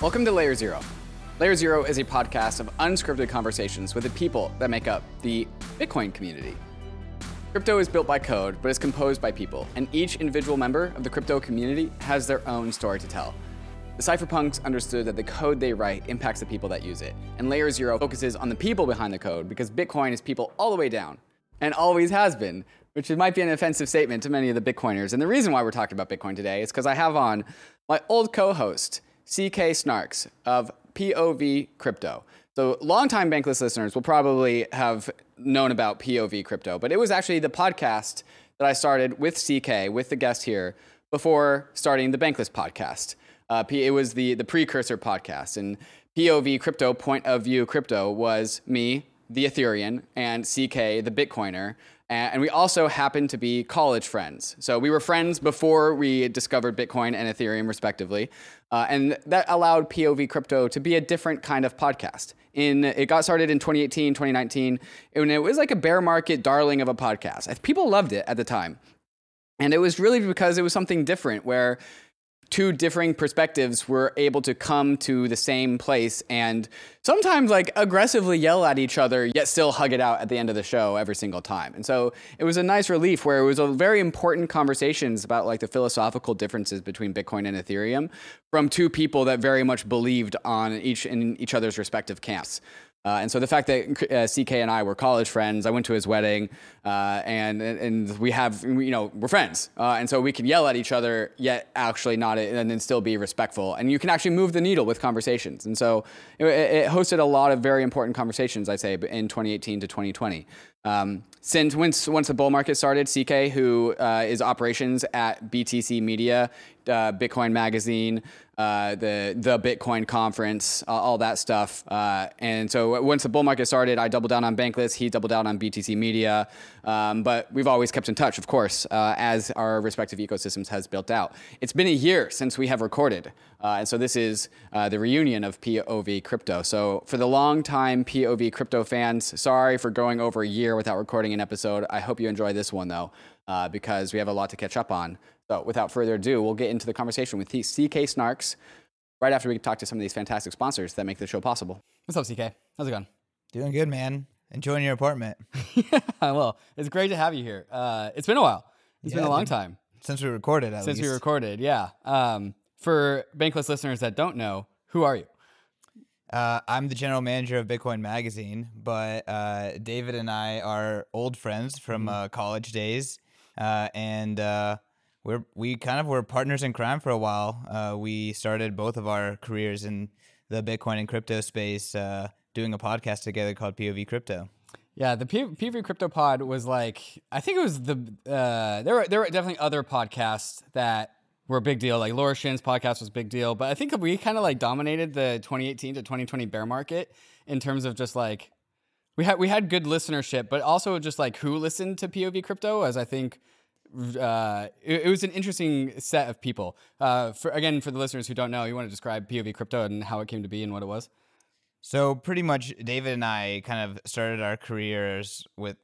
Welcome to Layer Zero. Layer Zero is a podcast of unscripted conversations with the people that make up the Bitcoin community. Crypto is built by code, but is composed by people, and each individual member of the crypto community has their own story to tell. The cypherpunks understood that the code they write impacts the people that use it, and Layer Zero focuses on the people behind the code because Bitcoin is people all the way down, and always has been, which might be an offensive statement to many of the Bitcoiners. And the reason why we're talking about Bitcoin today is because I have on my old co-host, CK Snarks of POV Crypto. So, longtime Bankless listeners will probably have known about POV Crypto, but it was actually the podcast that I started with CK, with the guest here, before starting the Bankless podcast. Uh, it was the, the precursor podcast. And POV Crypto, Point of View Crypto, was me, the Ethereum, and CK, the Bitcoiner. And we also happened to be college friends. So we were friends before we discovered Bitcoin and Ethereum, respectively. Uh, and that allowed POV Crypto to be a different kind of podcast. In it got started in 2018, 2019, and it was like a bear market darling of a podcast. People loved it at the time. And it was really because it was something different where two differing perspectives were able to come to the same place and sometimes like aggressively yell at each other yet still hug it out at the end of the show every single time. And so it was a nice relief where it was a very important conversations about like the philosophical differences between bitcoin and ethereum from two people that very much believed on each in each other's respective camps uh, and so the fact that uh, CK and I were college friends, I went to his wedding, uh, and and we have you know we're friends, uh, and so we can yell at each other yet actually not and then still be respectful, and you can actually move the needle with conversations. And so it, it hosted a lot of very important conversations, I'd say, in 2018 to 2020. Um, since once once the bull market started, CK, who uh, is operations at BTC Media, uh, Bitcoin Magazine, uh, the the Bitcoin conference, all that stuff. Uh, and so once the bull market started, I doubled down on Bankless. He doubled down on BTC Media. Um, but we've always kept in touch, of course, uh, as our respective ecosystems has built out. It's been a year since we have recorded, uh, and so this is the reunion of POV Crypto. So for the long time POV Crypto fans, sorry for going over a year without recording an episode. I hope you enjoy this one though, because we have a lot to catch up on. So without further ado, we'll get into the conversation with CK Snarks right after we talk to some of these fantastic sponsors that make the show possible. What's up, CK? How's it going? Doing good, man. Enjoying your apartment. yeah, well, it's great to have you here. Uh, it's been a while. It's yeah, been a long time since we recorded. since least. we recorded, yeah. Um, for Bankless listeners that don't know, who are you? Uh, I'm the general manager of Bitcoin Magazine, but uh, David and I are old friends from mm-hmm. Uh, college days, uh, and uh, we're we kind of were partners in crime for a while. Uh, we started both of our careers in the Bitcoin and crypto space, uh, doing a podcast together called POV Crypto. Yeah, the P- POV Crypto Pod was like I think it was the uh, there were there were definitely other podcasts that were a big deal. Like Laura Shin's podcast was a big deal, but I think we kind of like dominated the 2018 to 2020 bear market in terms of just like we had we had good listenership, but also just like who listened to POV Crypto, as I think uh, it, it, was an interesting set of people. Uh, for again, for the listeners who don't know, you want to describe POV crypto and how it came to be and what it was. So pretty much, David and I kind of started our careers with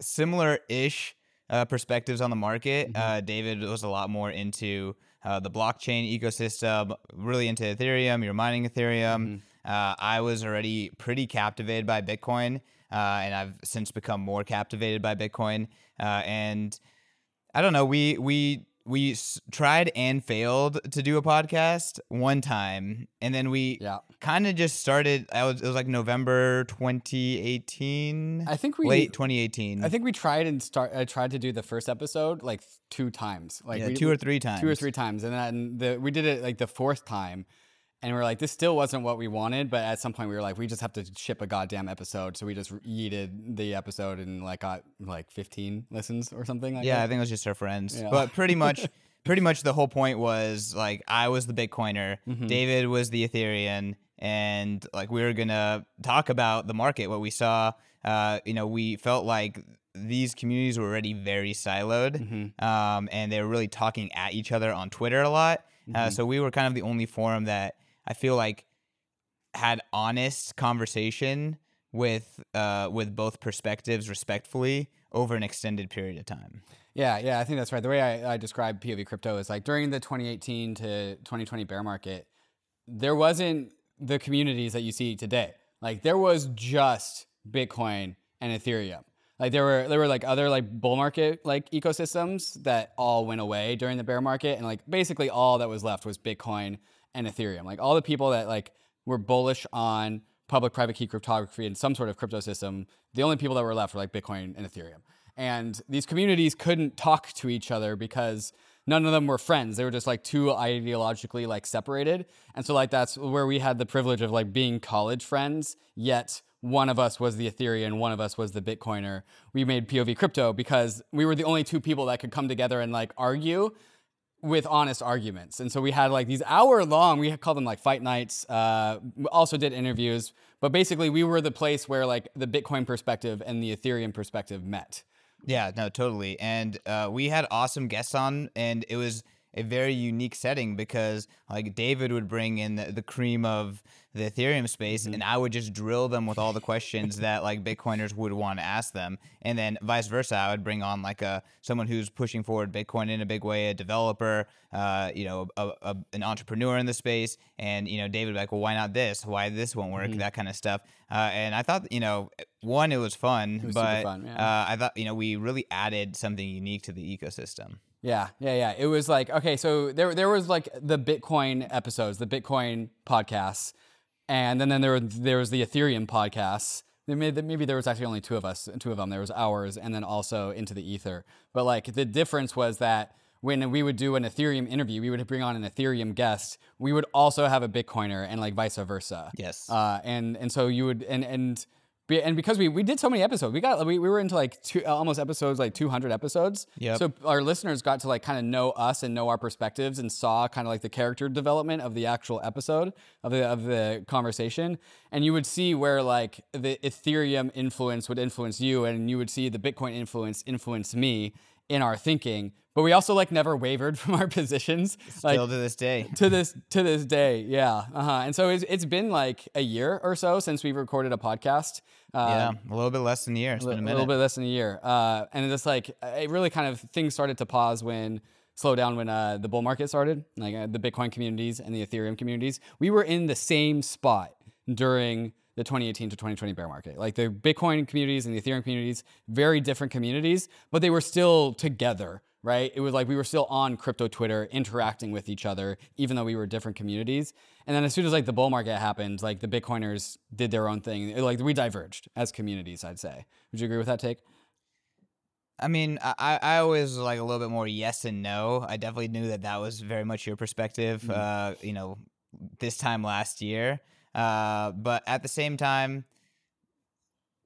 similar-ish uh, perspectives on the market. Mm-hmm. Uh, David was a lot more into uh, the blockchain ecosystem, really into Ethereum. You're mining Ethereum. Mm-hmm. Uh, I was already pretty captivated by Bitcoin, and I've since become more captivated by Bitcoin. and I don't know. We we we tried and failed to do a podcast one time, and then we yeah. kind of just started. I was it was like November 2018. I think we late 2018. I think we tried and start. I tried to do the first episode like two times, like yeah, we, two or three times, two or three times, and then the we did it like the fourth time and we are like, this still wasn't what we wanted, but at some point we were like, we just have to ship a goddamn episode. So we just yeeted the episode and like got like 15 listens or something. Like yeah, that. I think it was just our friends. Yeah. But pretty much, pretty much the whole point was like I was the Bitcoiner, mm-hmm. David was the Ethereum, and like we were gonna talk about the market, what we saw. Uh, you know, we felt like these communities were already very siloed, mm-hmm. um, and they were really talking at each other on Twitter a lot. Uh, mm-hmm. Uh, so we were kind of the only forum that I feel like had honest conversation with uh, with both perspectives respectfully over an extended period of time. Yeah, yeah, I think that's right. The way I, I describe POV crypto is like during the 2018 to 2020 bear market, there wasn't the communities that you see today. Like there was just Bitcoin and Ethereum. Like there were there were like other like bull market like ecosystems that all went away during the bear market and like basically all that was left was Bitcoin and Ethereum. Like all the people that like were bullish on public private key cryptography and some sort of crypto system, the only people that were left were like Bitcoin and Ethereum. And these communities couldn't talk to each other because none of them were friends. They were just like too ideologically like separated. And so like that's where we had the privilege of like being college friends, yet one of us was the Ethereum, one of us was the Bitcoiner. We made POV crypto because we were the only two people that could come together and like argue with honest arguments. And so we had like these hour long, we called them like fight nights. Uh, we also did interviews, but basically we were the place where like the Bitcoin perspective and the Ethereum perspective met. Yeah, no, totally. And uh, we had awesome guests on, and it was a very unique setting because like David would bring in the, the cream of the Ethereum space, mm-hmm. and I would just drill them with all the questions that like Bitcoiners would want to ask them, and then vice versa. I would bring on like a someone who's pushing forward Bitcoin in a big way, a developer, uh, you know, a, a, an entrepreneur in the space, and you know, David would be like, well, why not this? Why this won't work? Mm-hmm. That kind of stuff. Uh, and I thought, you know, one, it was fun, it was but fun, yeah. uh, I thought, you know, we really added something unique to the ecosystem. Yeah, yeah, yeah. It was like okay, so there there was like the Bitcoin episodes, the Bitcoin podcasts, and then then there there was the Ethereum podcasts. Maybe there was actually only two of us, two of them. There was ours, and then also into the ether. But like the difference was that when we would do an Ethereum interview, we would bring on an Ethereum guest. We would also have a Bitcoiner, and like vice versa. Yes. Uh, and and so you would and and and because we, we did so many episodes, we got we, we were into like two, uh, almost episodes like 200 episodes. Yeah. So our listeners got to like kind of know us and know our perspectives and saw kind of like the character development of the actual episode of the of the conversation. And you would see where like the Ethereum influence would influence you, and you would see the Bitcoin influence influence me in our thinking but we also like never wavered from our positions still like, to this day to this to this day yeah uh-huh and so it's, it's been like a year or so since we've recorded a podcast uh, yeah a little bit less than a year it's been a, minute. a little bit less than a year uh, and it's like it really kind of things started to pause when slow down when uh, the bull market started like uh, the bitcoin communities and the ethereum communities we were in the same spot during the 2018 to 2020 bear market. Like the Bitcoin communities and the Ethereum communities, very different communities, but they were still together, right? It was like we were still on crypto Twitter interacting with each other, even though we were different communities. And then as soon as like the bull market happened, like the Bitcoiners did their own thing. It, like we diverged as communities, I'd say. Would you agree with that take? I mean, I, I always like a little bit more yes and no. I definitely knew that that was very much your perspective, mm-hmm. uh, you know, this time last year. Uh, but at the same time,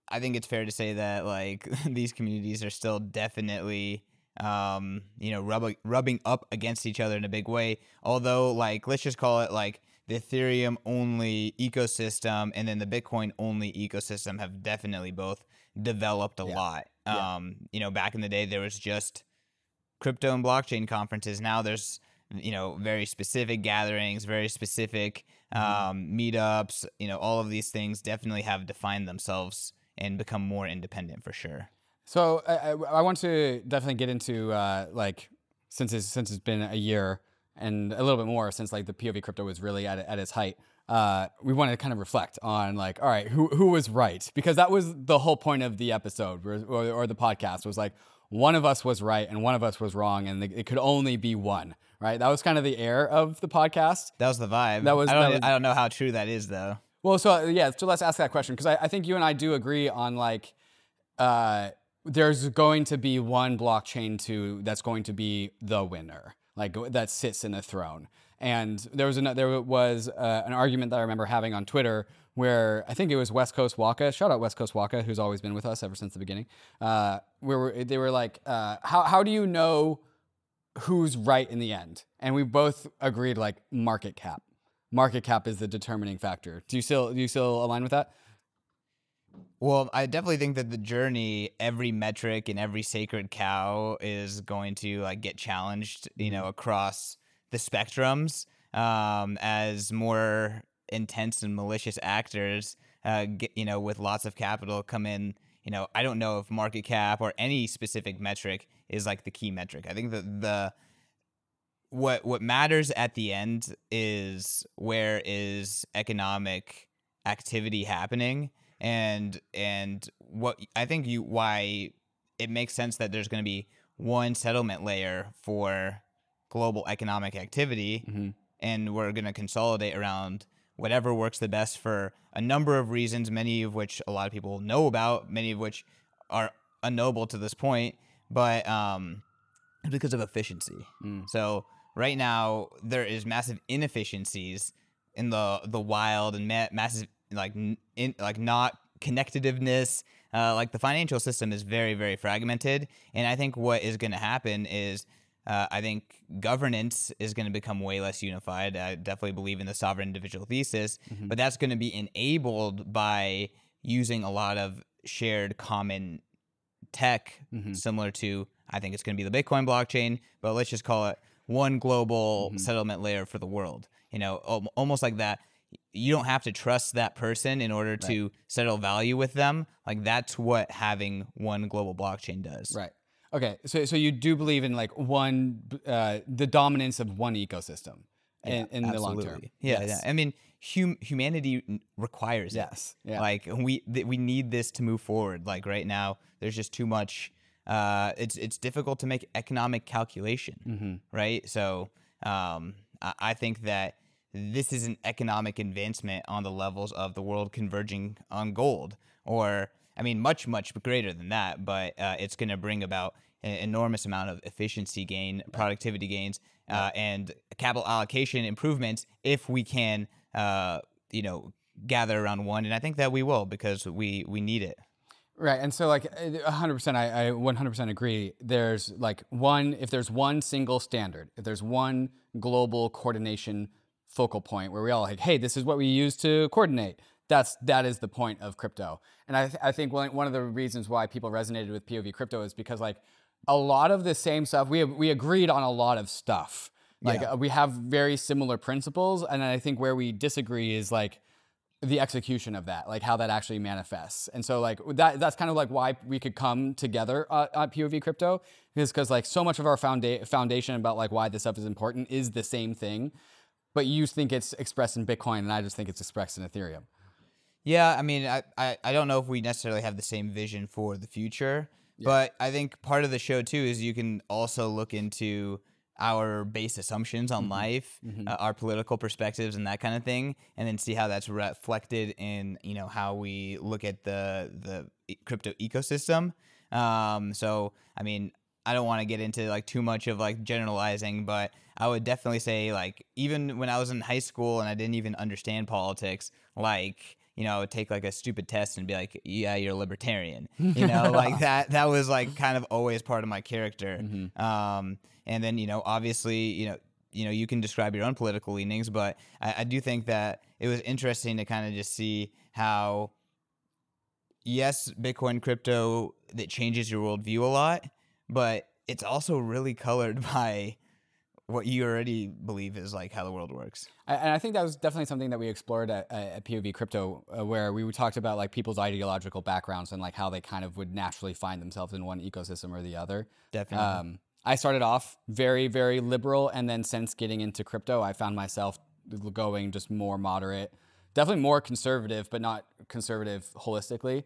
I think it's fair to say that like these communities are still definitely um, you know rubbing rubbing up against each other in a big way. Although like let's just call it like the Ethereum only ecosystem and then the Bitcoin only ecosystem have definitely both developed a yeah. lot. Yeah. Um, you know, back in the day there was just crypto and blockchain conferences. Now there's you know very specific gatherings, very specific mm-hmm. um, meetups. You know, all of these things definitely have defined themselves and become more independent for sure. So I, I want to definitely get into uh, like since it's since it's been a year and a little bit more since like the POV crypto was really at, at its height. Uh, we want to kind of reflect on like, all right, who who was right? Because that was the whole point of the episode or, or, or the podcast was like one of us was right and one of us was wrong, and it could only be one right? That was kind of the air of the podcast. That was the vibe. That was. I don't, was, I don't know how true that is though. Well, so yeah, so let's ask that question because I, I, think you and I do agree on like, uh, there's going to be one blockchain to that's going to be the winner, like that sits in the throne. And there was an, there was uh, an argument that I remember having on Twitter where I think it was West Coast Waka. Shout out West Coast Waka, who's always been with us ever since the beginning. Uh, where they were like, uh, how how do you know who's right in the end. And we both agreed like market cap. Market cap is the determining factor. Do you still do you still align with that? Well, I definitely think that the journey, every metric and every sacred cow is going to like get challenged, you know, across the spectrums um, as more intense and malicious actors, uh, get, you know, with lots of capital come in. You know, I don't know if market cap or any specific metric is like the key metric. I think that the what what matters at the end is where is economic activity happening and and what I think you why it makes sense that there's going to be one settlement layer for global economic activity Mm-hmm. and we're going to consolidate around whatever works the best for a number of reasons many of which a lot of people know about many of which are unknowable to this point but um because of efficiency Mm. so right now there is massive inefficiencies in the the wild and ma- massive like in, like not connectedness uh, like the financial system is very very fragmented and i think what is going to happen is uh, i think governance is going to become way less unified i definitely believe in the sovereign individual thesis Mm-hmm. but that's going to be enabled by using a lot of shared common tech Mhm. similar to i think it's going to be the bitcoin blockchain but let's just call it one global Mhm. settlement layer for the world you know almost like that you don't have to trust that person in order to settle value with them like that's what having one global blockchain does Right. Okay. So so you do believe in like one uh, the dominance of one ecosystem in, in the long term. Yeah, Yes. yeah i mean hum- humanity requires it Yes. Yeah. like we th- we need this to move forward like right now there's just too much uh it's it's difficult to make economic calculation mm-hmm. right? So um I, I think that this is an economic advancement on the levels of the world converging on gold or i mean much much greater than that but uh, it's going to bring about an enormous amount of efficiency gain productivity gains uh, and capital allocation improvements if we can uh, you know gather around one and i think that we will because we we need it Right. And so, like, uh, 100%, I, I 100% agree. There's like one, if there's one single standard, if there's one global coordination focal point where we all like, hey, this is what we use to coordinate, that's, that is the point of crypto. And I, th- I think one, one of the reasons why people resonated with POV crypto is because, like, a lot of the same stuff, we, we agreed on a lot of stuff. Like, Yeah. uh, we have very similar principles. And I think where we disagree is like, the execution of that, like how that actually manifests. And so like that that's kind of like why we could come together uh, at POV crypto is because like so much of our founda- foundation about like why this stuff is important is the same thing, but you think it's expressed in Bitcoin and I just think it's expressed in Ethereum. Yeah, I mean, I, I, I don't know if we necessarily have the same vision for the future, but I think part of the show too is you can also look into our base assumptions on life, uh, our political perspectives, and that kind of thing, and then see how that's reflected in you know how we look at the the e- crypto ecosystem. Um, so I mean, I don't want to get into like too much of like generalizing, but I would definitely say like even when I was in high school and I didn't even understand politics, like you know, take like a stupid test and be like, "Yeah, you're a libertarian," you know, like that. That was like kind of always part of my character. Um, and then you know, obviously, you know, you know, you can describe your own political leanings, but I, I do think that it was interesting to kind of just see how yes, Bitcoin crypto that changes your worldview a lot, but it's also really colored by what you already believe is like how the world works. I- And I think that was definitely something that we explored at, at POV Crypto, uh, where we talked about like people's ideological backgrounds and like how they kind of would naturally find themselves in one ecosystem or the other. Definitely. Um, I started off very, very liberal, and then since getting into crypto, I found myself going just more moderate, definitely more conservative, but not conservative holistically.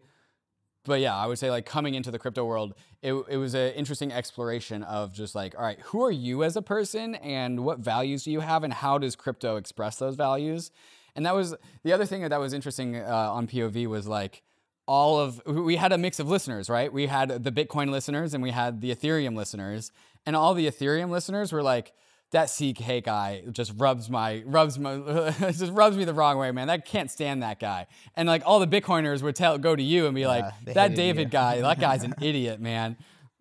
But yeah, I would say like coming into the crypto world, it, it was an interesting exploration of just like, all right, who are you as a person, and what values do you have, and how does crypto express those values? And that was the other thing that was interesting uh, on POV was like all of we had a mix of listeners, right? We had the Bitcoin listeners and we had the Ethereum listeners, and all the Ethereum listeners were like, "That CK guy just rubs my rubs my just rubs me the wrong way, man. That can't stand that guy." And like all the Bitcoiners would tell go to you and be like, "That David you." guy, that guy's an idiot, man."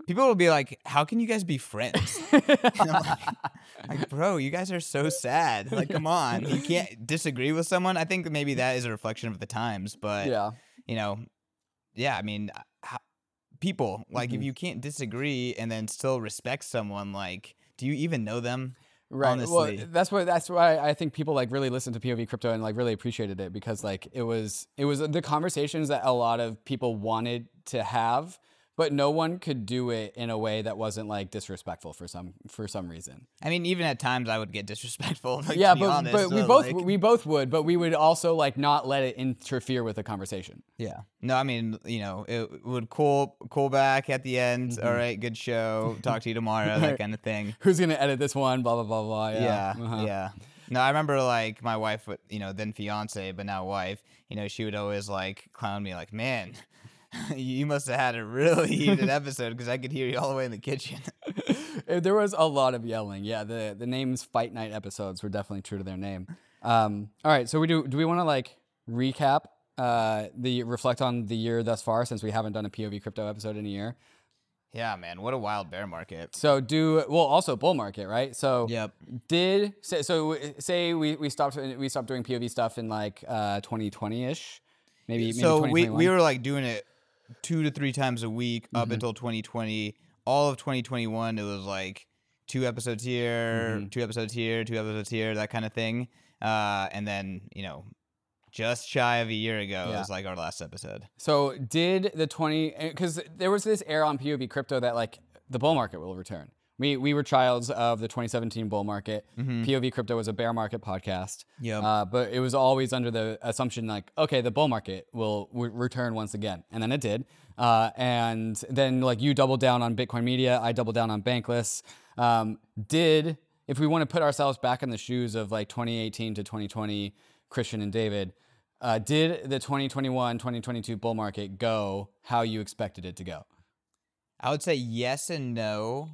People will be like, "How can you guys be friends?" Like, like, bro, you guys are so sad. Like, come on, you can't disagree with someone. I think maybe that is a reflection of the times, but Yeah. you know, yeah, I mean, how, people like Mm-hmm. if you can't disagree and then still respect someone, like, do you even know them? Right. Honestly. Well, that's what that's why I think people like really listened to POV crypto and like really appreciated it because like it was it was the conversations that a lot of people wanted to have, but no one could do it in a way that wasn't like disrespectful for some for some reason. I mean, even at times I would get disrespectful. Like, yeah, but honest, but we so, both like- we both would, but we would also like not let it interfere with the conversation. Yeah. No, I mean, you know, it would cool cool back at the end. Mm-hmm. All right, good show. Talk to you tomorrow. That kind of thing. Who's gonna edit this one? Blah blah blah blah. Yeah. Yeah. Uh-huh. Yeah. No, I remember like my wife, you know, then fiance, but now wife. You know, she would always like clown me, like, "Man, you must have had a really heated episode because I could hear you all the way in the kitchen." There was a lot of yelling. Yeah, the the names Fight Night episodes were definitely true to their name. Um, all right, so we do. Do we want to like recap uh, the reflect on the year thus far since we haven't done a POV crypto episode in a year? yeah, man, what a wild bear market. So do well. Also bull market, right? So Yep. did say so. Say we, we stopped we stopped doing POV stuff in like uh 2020 ish, maybe maybe so we, we were like doing it two to three times a week up Mm-hmm. until 2020 all of 2021 it was like two episodes here Mm-hmm. two episodes here two episodes here that kind of thing uh, and then you know just shy of a year ago Yeah. was like our last episode So did the 20 because there was this air on POV crypto that like the bull market will return. We we were childs of the 2017 bull market. POV crypto was a bear market podcast. Yep. Uh, but it was always under the assumption like okay the bull market will w- return once again and then it did. Uh, and then like you doubled down on Bitcoin Media, I doubled down on Bankless. Um, did if we want to put ourselves back in the shoes of like 2018 to 2020 Christian and David, uh, did the 2021 2022 bull market go how you expected it to go? i would say yes and no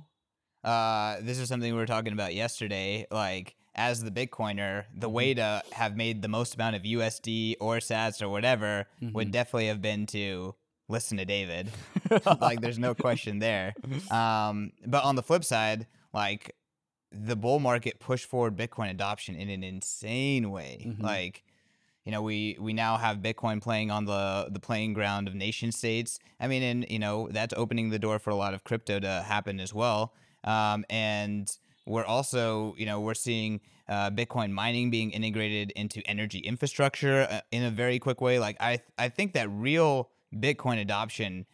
uh, this is something we were talking about yesterday like as the bitcoiner the way to have made the most amount of usd or sats or whatever would definitely have been to listen to david. Like there's no question there. Um, but on the flip side like the bull market pushed forward bitcoin adoption in an insane way. Like you know we we now have bitcoin playing on the the playing ground of nation states. I mean and you know that's opening the door for a lot of crypto to happen as well um, and we're also you know we're seeing uh, bitcoin mining being integrated into energy infrastructure uh, in a very quick way like i i think that real bitcoin adoption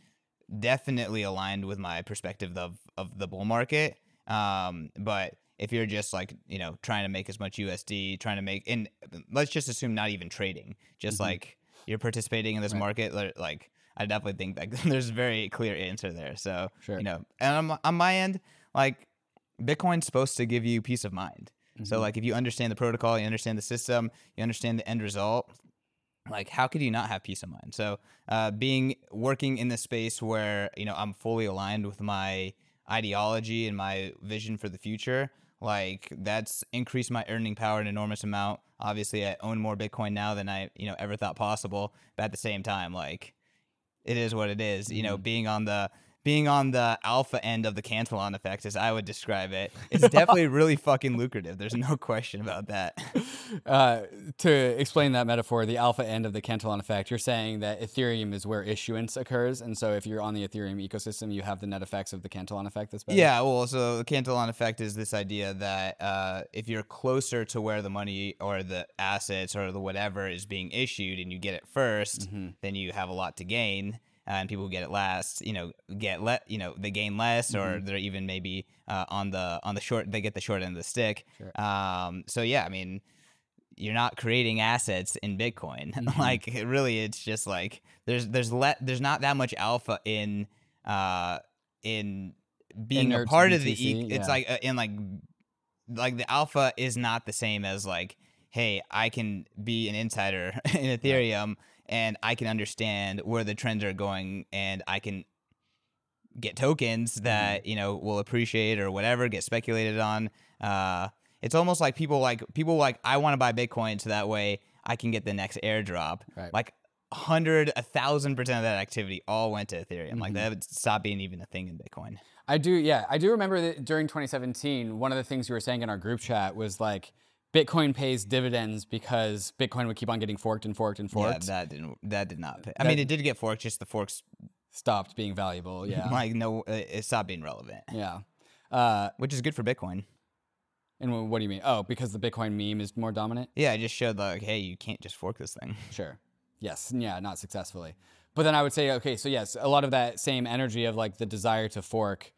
definitely aligned with my perspective of of the bull market um, but if you're just like you know trying to make as much USD, trying to make and let's just assume not even trading, just like you're participating in this market, like I definitely think that there's a very clear answer there. So Sure. you know, and on, on my end, like Bitcoin's supposed to give you peace of mind. So like if you understand the protocol, you understand the system, you understand the end result, like how could you not have peace of mind? So uh, being working in the space where you know i'm fully aligned with my ideology and my vision for the future like that's increased my earning power an enormous amount. Obviously i own more bitcoin now than i you know ever thought possible but at the same time like it is what it is. You know being on the being on the alpha end of the Cantillon effect, as I would describe it, it's definitely really fucking lucrative. There's no question about that. Uh, to explain that metaphor, the alpha end of the Cantillon effect, you're saying that Ethereum is where issuance occurs, and so if you're on the Ethereum ecosystem, you have the net effects of the Cantillon effect. That's better. Yeah, well, so the Cantillon effect is this idea that uh, if you're closer to where the money or the assets or the whatever is being issued and you get it 1st then you have a lot to gain. Uh, and people who get it last, you know, get let, you know, they gain less, or they're even maybe uh, on the on the short, they get the short end of the stick. Um, so yeah, I mean, you're not creating assets in Bitcoin. like it really, it's just like there's there's let there's not that much alpha in uh in being Inert a part of the. BTC, E- it's like uh, in like like the alpha is not the same as like hey i can be an insider in ethereum and i can understand where the trends are going and i can get tokens Mm-hmm. that you know will appreciate or whatever get speculated on uh it's almost like people like people like i want to buy bitcoin so that way i can get the next airdrop Right. like hundred a thousand percent of that activity all went to ethereum Mm-hmm. like that would stop being even a thing in bitcoin I do, yeah. I do remember that during 2017, one of the things you were saying in our group chat was like, Bitcoin pays dividends because Bitcoin would keep on getting forked and forked and yeah forked. that didn't that did not pay. i mean it did get forked just the forks stopped being valuable. Yeah. like no uh, it stopped being relevant yeah. Uh, which is good for bitcoin and what do you mean? Oh, because the Bitcoin meme is more dominant? yeah it just showed like hey you can't just fork this thing Sure. Yes. Yeah, not successfully. But then I would say, okay, so yes, a lot of that same energy of like the desire to fork,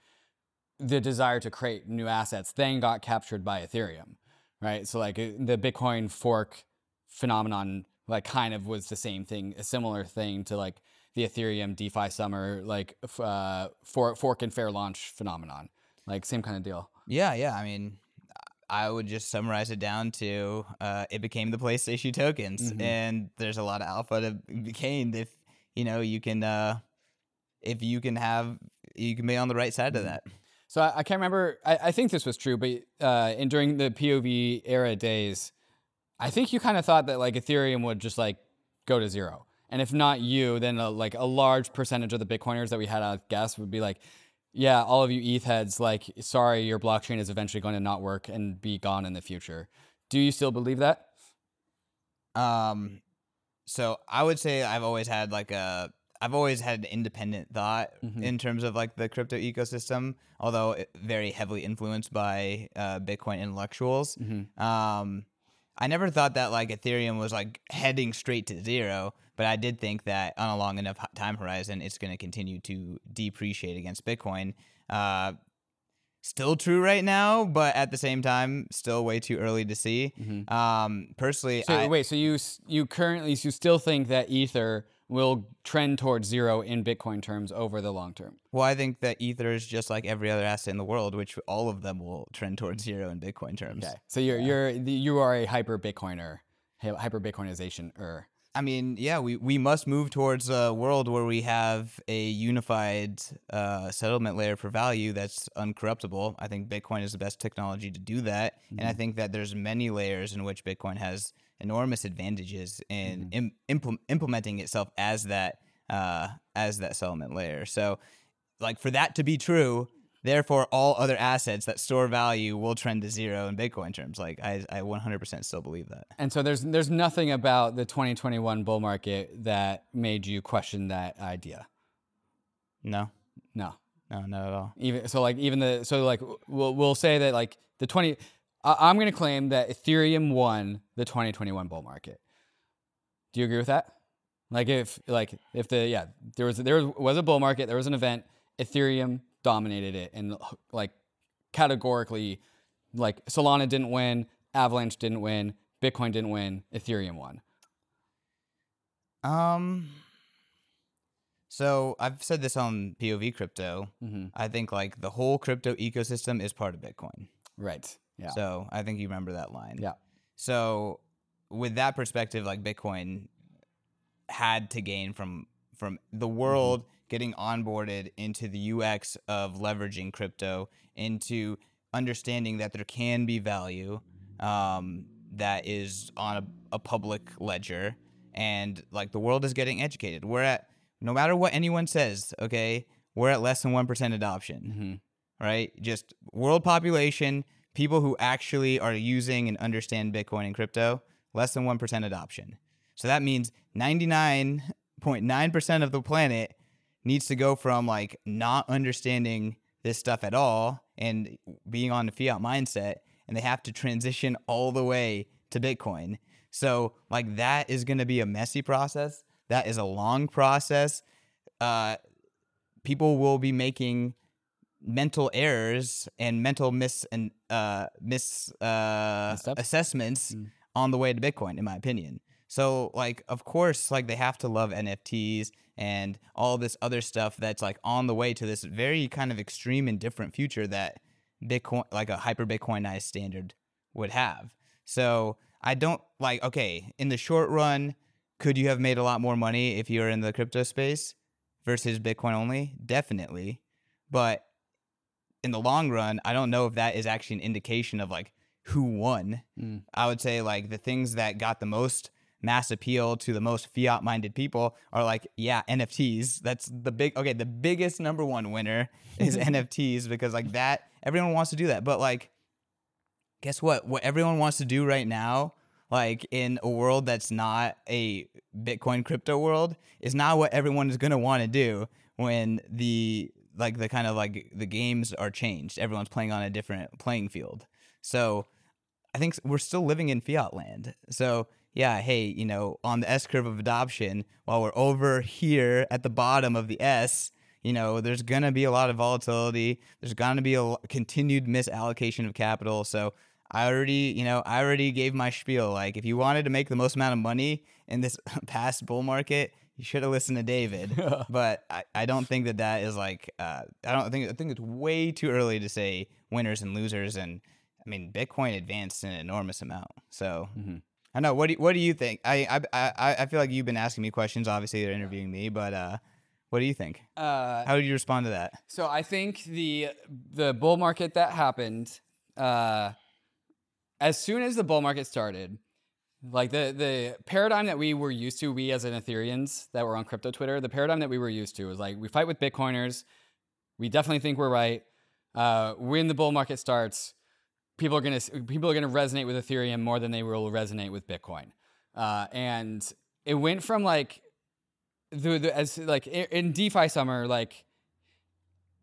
the desire to create new assets, then got captured by Ethereum, right? So like uh, the Bitcoin fork phenomenon, like kind of was the same thing, a similar thing to like the Ethereum DeFi summer, like uh, for, fork and fair launch phenomenon, like same kind of deal. Yeah, yeah. I mean, I would just summarize it down to uh, it became the place to issue tokens, Mhm. and there's a lot of alpha to be gained if you know you can uh, if you can have you can be on the right side of Mhm. that. So I, I can't remember. I, I think this was true, but uh, in during the POV era days, I think you kind of thought that like Ethereum would just like go to zero, and if not you, then a, like a large percentage of the Bitcoiners that we had out guess would be like, yeah, all of you ETH heads, like, sorry, your blockchain is eventually going to not work and be gone in the future. Do you still believe that? Um, so I would say I've always had like a I've always had an independent thought Mhm. in terms of like the crypto ecosystem, although very heavily influenced by uh, Bitcoin intellectuals. Mm-hmm. Um, I never thought that like Ethereum was like heading straight to zero, but I did think that on a long enough time horizon, it's going to continue to depreciate against Bitcoin. Uh, still true right now, but at the same time, still way too early to see. Mm-hmm. Um, personally, So I, wait, so you you currently you still think that Ether will trend towards zero in Bitcoin terms over the long term? well, I think that Ether is just like every other asset in the world, which all of them will trend towards zero in Bitcoin terms. Okay. So you're you're you are a hyper Bitcoiner, hyper Bitcoinization er. I mean, yeah, we, we must move towards a world where we have a unified uh, settlement layer for value that's uncorruptible. I think Bitcoin is the best technology to do that, and I think that there's many layers in which Bitcoin has enormous advantages in im- impl- implementing itself as that uh, as that settlement layer. So, like for that to be true, therefore all other assets that store value will trend to zero in Bitcoin terms. Like I, I 100% still believe that. And so there's there's nothing about the 2021 bull market that made you question that idea. No, No. no, not at all. Even so like even the so like we'll we'll say that like the 20 I, I'm going to claim that Ethereum won the 2021 bull market. Do you agree with that? Like if like if the yeah, there was there was a bull market, there was an event, Ethereum dominated it and like categorically like Solana didn't win, Avalanche didn't win, Bitcoin didn't win, Ethereum won. Um. So I've said this on POV crypto. Mhm. I think like the whole crypto ecosystem is part of Bitcoin. Right. Yeah. So I think you remember that line. Yeah. So with that perspective, like Bitcoin had to gain from from the Mm-hmm. world getting onboarded into the UX of leveraging crypto, into understanding that there can be value um, that is on a, a public ledger, and like the world is getting educated. We're at no matter what anyone says, okay, we're at less than one percent adoption Mhm. right? Just world population, people who actually are using and understand Bitcoin and crypto, less than 1% adoption. So that means 99.9% of the planet needs to go from like not understanding this stuff at all and being on the fiat mindset and they have to transition all the way to Bitcoin. So like that is going to be a messy process. That is a long process. Uh people will be making mental errors and mental mis and uh mis uh assessments Mm. on the way to Bitcoin, in my opinion. So like of course like they have to love NFTs and all this other stuff that's like on the way to this very kind of extreme and different future that Bitcoin like a hyper Bitcoinized standard would have. So I don't like okay, in the short run, could you have made a lot more money if you were in the crypto space versus Bitcoin only? Definitely. But in the long run, I don't know if that is actually an indication of like who won. Mm. I would say like the things that got the most mass appeal to the most fiat minded people are like, yeah, NFTs. That's the big, okay, the biggest number one winner is NFTs because like that, everyone wants to do that. But like, guess what? What everyone wants to do right now, like in a world that's not a Bitcoin crypto world, is not what everyone is going to want to do when the like the kind of like the games are changed. Everyone's playing on a different playing field. So I think we're still living in fiat land. So yeah, hey, you know, on the S curve of adoption, while we're over here at the bottom of the S, you know, there's gonna be a lot of volatility. There's gonna be a continued misallocation of capital. So I already, you know, I already gave my spiel. Like, if you wanted to make the most amount of money in this past bull market, you should have listened to David. but I, I don't think that that is like, uh, I don't think, I think it's way too early to say winners and losers. And I mean, Bitcoin advanced an enormous amount. So mm-hmm. I know. What do you, what do you think? I, I I I feel like you've been asking me questions. Obviously, they're interviewing me, but uh, what do you think? Uh, How did you respond to that? So I think the the bull market that happened, uh, as soon as the bull market started, like the the paradigm that we were used to, we as an Ethereans that were on crypto Twitter, the paradigm that we were used to was like we fight with Bitcoiners, we definitely think we're right. Uh, when the bull market starts, people are gonna people are gonna resonate with Ethereum more than they will resonate with Bitcoin. Uh, and it went from like the, the as like in DeFi summer, like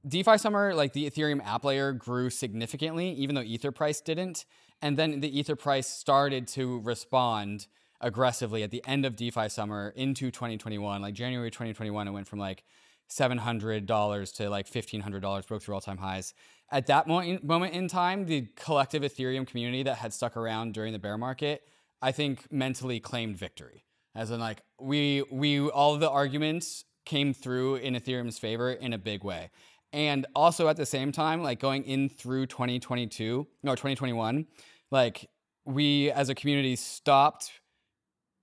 DeFi summer, like the Ethereum app layer grew significantly, even though Ether price didn't. And then the Ether price started to respond aggressively at the end of DeFi summer into 2021. Like January 2021, it went from like $700 to like $1,500, broke through all time highs. At that moment, moment in time, the collective Ethereum community that had stuck around during the bear market, I think mentally claimed victory. As in, like, we, we, all the arguments came through in Ethereum's favor in a big way. And also at the same time, like going in through 2022, no, 2021, like we as a community stopped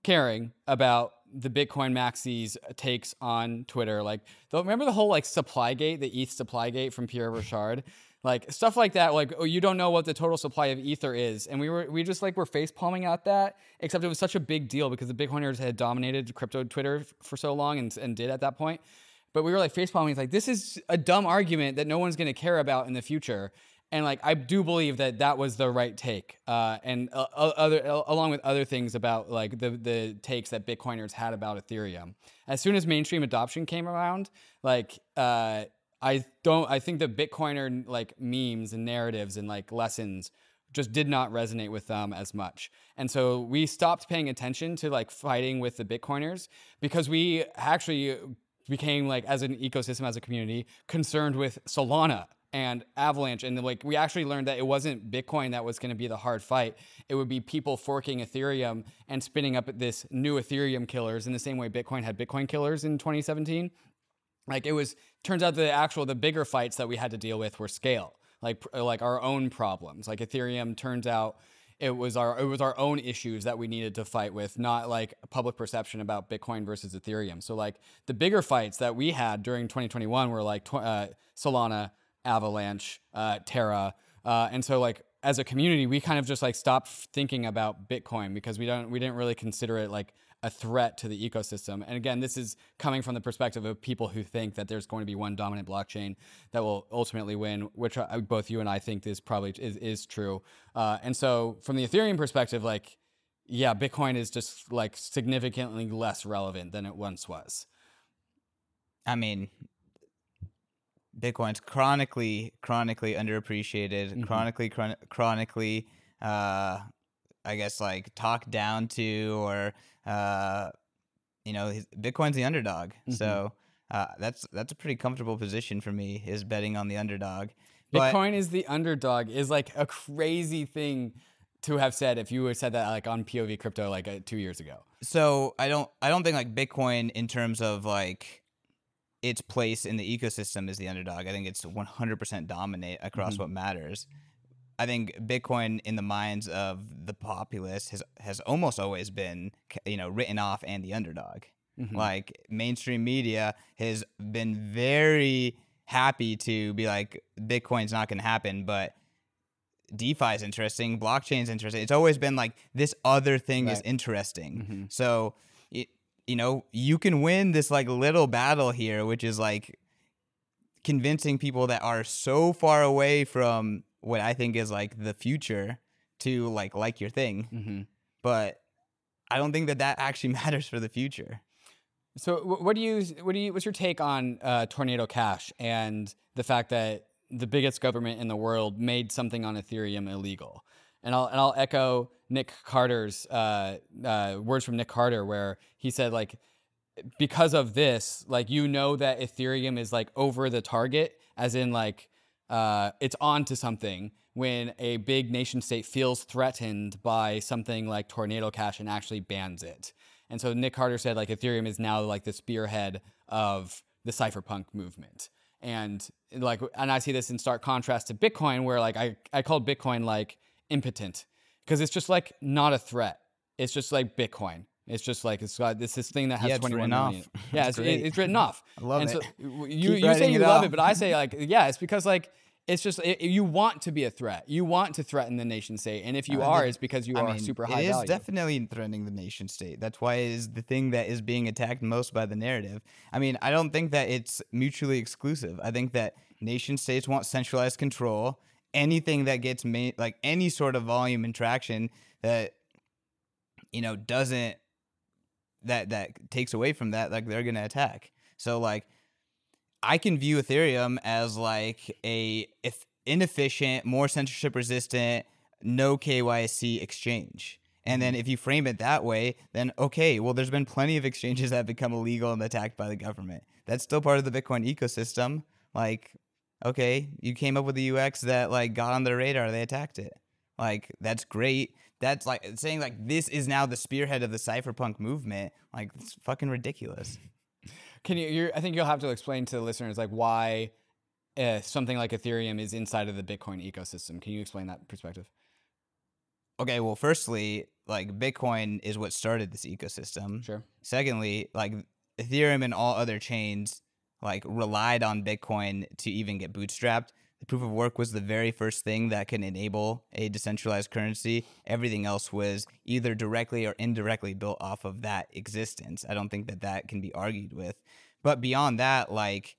caring about the Bitcoin maxis takes on Twitter. Like, remember the whole like supply gate, the ETH supply gate from Pierre Rochard? like stuff like that like oh you don't know what the total supply of ether is and we were we just like were face palming at that except it was such a big deal because the bitcoiners had dominated crypto twitter for so long and, and did at that point but we were like face palming like this is a dumb argument that no one's going to care about in the future and like I do believe that that was the right take, uh, and uh, other along with other things about like the the takes that Bitcoiners had about Ethereum. As soon as mainstream adoption came around, like uh, I don't, I think the Bitcoiner like memes and narratives and like lessons just did not resonate with them as much. And so we stopped paying attention to like fighting with the Bitcoiners because we actually became like as an ecosystem as a community concerned with Solana and Avalanche. And like we actually learned that it wasn't Bitcoin that was going to be the hard fight. It would be people forking Ethereum and spinning up this new Ethereum killers in the same way Bitcoin had Bitcoin killers in 2017. Like it was turns out the actual the bigger fights that we had to deal with were scale. Like like our own problems. Like Ethereum turns out it was our it was our own issues that we needed to fight with, not like public perception about Bitcoin versus Ethereum. So like the bigger fights that we had during 2021 were like uh, Solana, Avalanche, uh, Terra, uh, and so like as a community, we kind of just like stopped thinking about Bitcoin because we don't we didn't really consider it like a threat to the ecosystem. And again, this is coming from the perspective of people who think that there's going to be one dominant blockchain that will ultimately win, which I, both you and I think is probably is, is true. Uh, and so, from the Ethereum perspective, like, yeah, Bitcoin is just like significantly less relevant than it once was. I mean, Bitcoin's chronically, chronically underappreciated, mm-hmm. chronically, chron- chronically, uh, I guess like talked down to, or uh, you know, Bitcoin's the underdog. Mm-hmm. So uh, that's that's a pretty comfortable position for me is betting on the underdog. Bitcoin is the underdog is like a crazy thing to have said if you had said that like on POV crypto like uh, two years ago. So I don't I don't think like Bitcoin in terms of like its place in the ecosystem is the underdog. I think it's 100% dominate across mm-hmm. what matters. I think Bitcoin in the minds of the populace has has almost always been you know written off and the underdog. Mm-hmm. Like mainstream media has been very happy to be like Bitcoin's not going to happen, but DeFi is interesting, blockchain is interesting. It's always been like this other thing right. is interesting. Mm-hmm. So you know, you can win this like little battle here, which is like convincing people that are so far away from what I think is like the future to like like your thing. Mm-hmm. But I don't think that that actually matters for the future. So what do you what do you what's your take on uh, Tornado Cash and the fact that the biggest government in the world made something on Ethereum illegal? And I'll and I'll echo Nick Carter's uh, uh, words from Nick Carter, where he said like because of this, like you know that Ethereum is like over the target, as in like uh, it's on to something when a big nation state feels threatened by something like Tornado Cash and actually bans it. And so Nick Carter said like Ethereum is now like the spearhead of the cypherpunk movement. And like and I see this in stark contrast to Bitcoin where like I, I called Bitcoin like impotent because it's just like not a threat. It's just like Bitcoin. It's just like it's got this this thing that has Yeah, it's written off. Yeah, It's it's, it's written off. I love and it. So you Keep you say you love off. it, but I say like yeah, it's because like it's just it, you want to be a threat. You want to threaten the nation state, and if you Uh, are, the- it's because you I are mean, super high It is value. definitely threatening the nation state. That's why it is the thing that is being attacked most by the narrative. I mean, I don't think that it's mutually exclusive. I think that nation states want centralized control. Anything that gets made, like any sort of volume and traction that you know doesn't that that takes away from that, like they're gonna attack. So like I can view Ethereum as like a if inefficient, more censorship resistant, no KYC exchange. And then mm-hmm. if you frame it that way, then okay, well there's been plenty of exchanges that have become illegal and attacked by the government. That's still part of the Bitcoin ecosystem. Like, okay, you came up with the UX that like got on their radar, they attacked it. Like, that's great. That's like saying like this is now the spearhead of the cypherpunk movement. Like, it's fucking ridiculous. Can you? You're, I think you'll have to explain to the listeners like why uh, something like Ethereum is inside of the Bitcoin ecosystem. Can you explain that perspective? Okay, well, firstly, like Bitcoin is what started this ecosystem. Sure. Secondly, like Ethereum and all other chains like relied on Bitcoin to even get bootstrapped. The proof of work was the very first thing that can enable a decentralized currency. Everything else was either directly or indirectly built off of that existence. I don't think that that can be argued with. But beyond that, like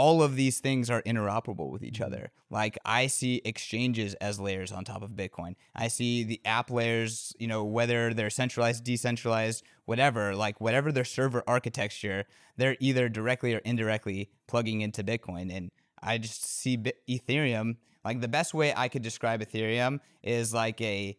all of these things are interoperable with each other. Like I see exchanges as layers on top of Bitcoin. I see the app layers, you know, whether they're centralized, decentralized, whatever, like whatever their server architecture, they're either directly or indirectly plugging into Bitcoin. And I just see Bi- Ethereum, like the best way I could describe Ethereum is like a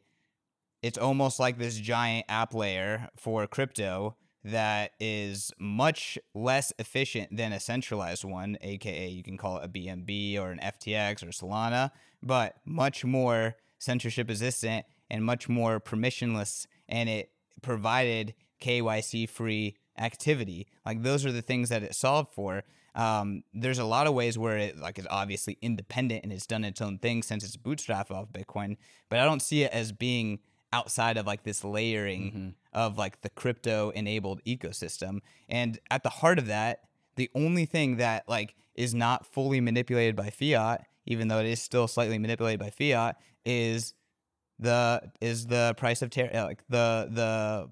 it's almost like this giant app layer for crypto that is much less efficient than a centralized one, aka you can call it a BNB or an FTX or Solana, but much more censorship resistant and much more permissionless, and it provided KYC free activity. Like those are the things that it solved for. Um, there's a lot of ways where it like is obviously independent and it's done its own thing since it's bootstrapped off Bitcoin, but I don't see it as being outside of like this layering of like the crypto enabled ecosystem. And at the heart of that, the only thing that like is not fully manipulated by fiat, even though it is still slightly manipulated by fiat, is the is the price of ter- uh, like the the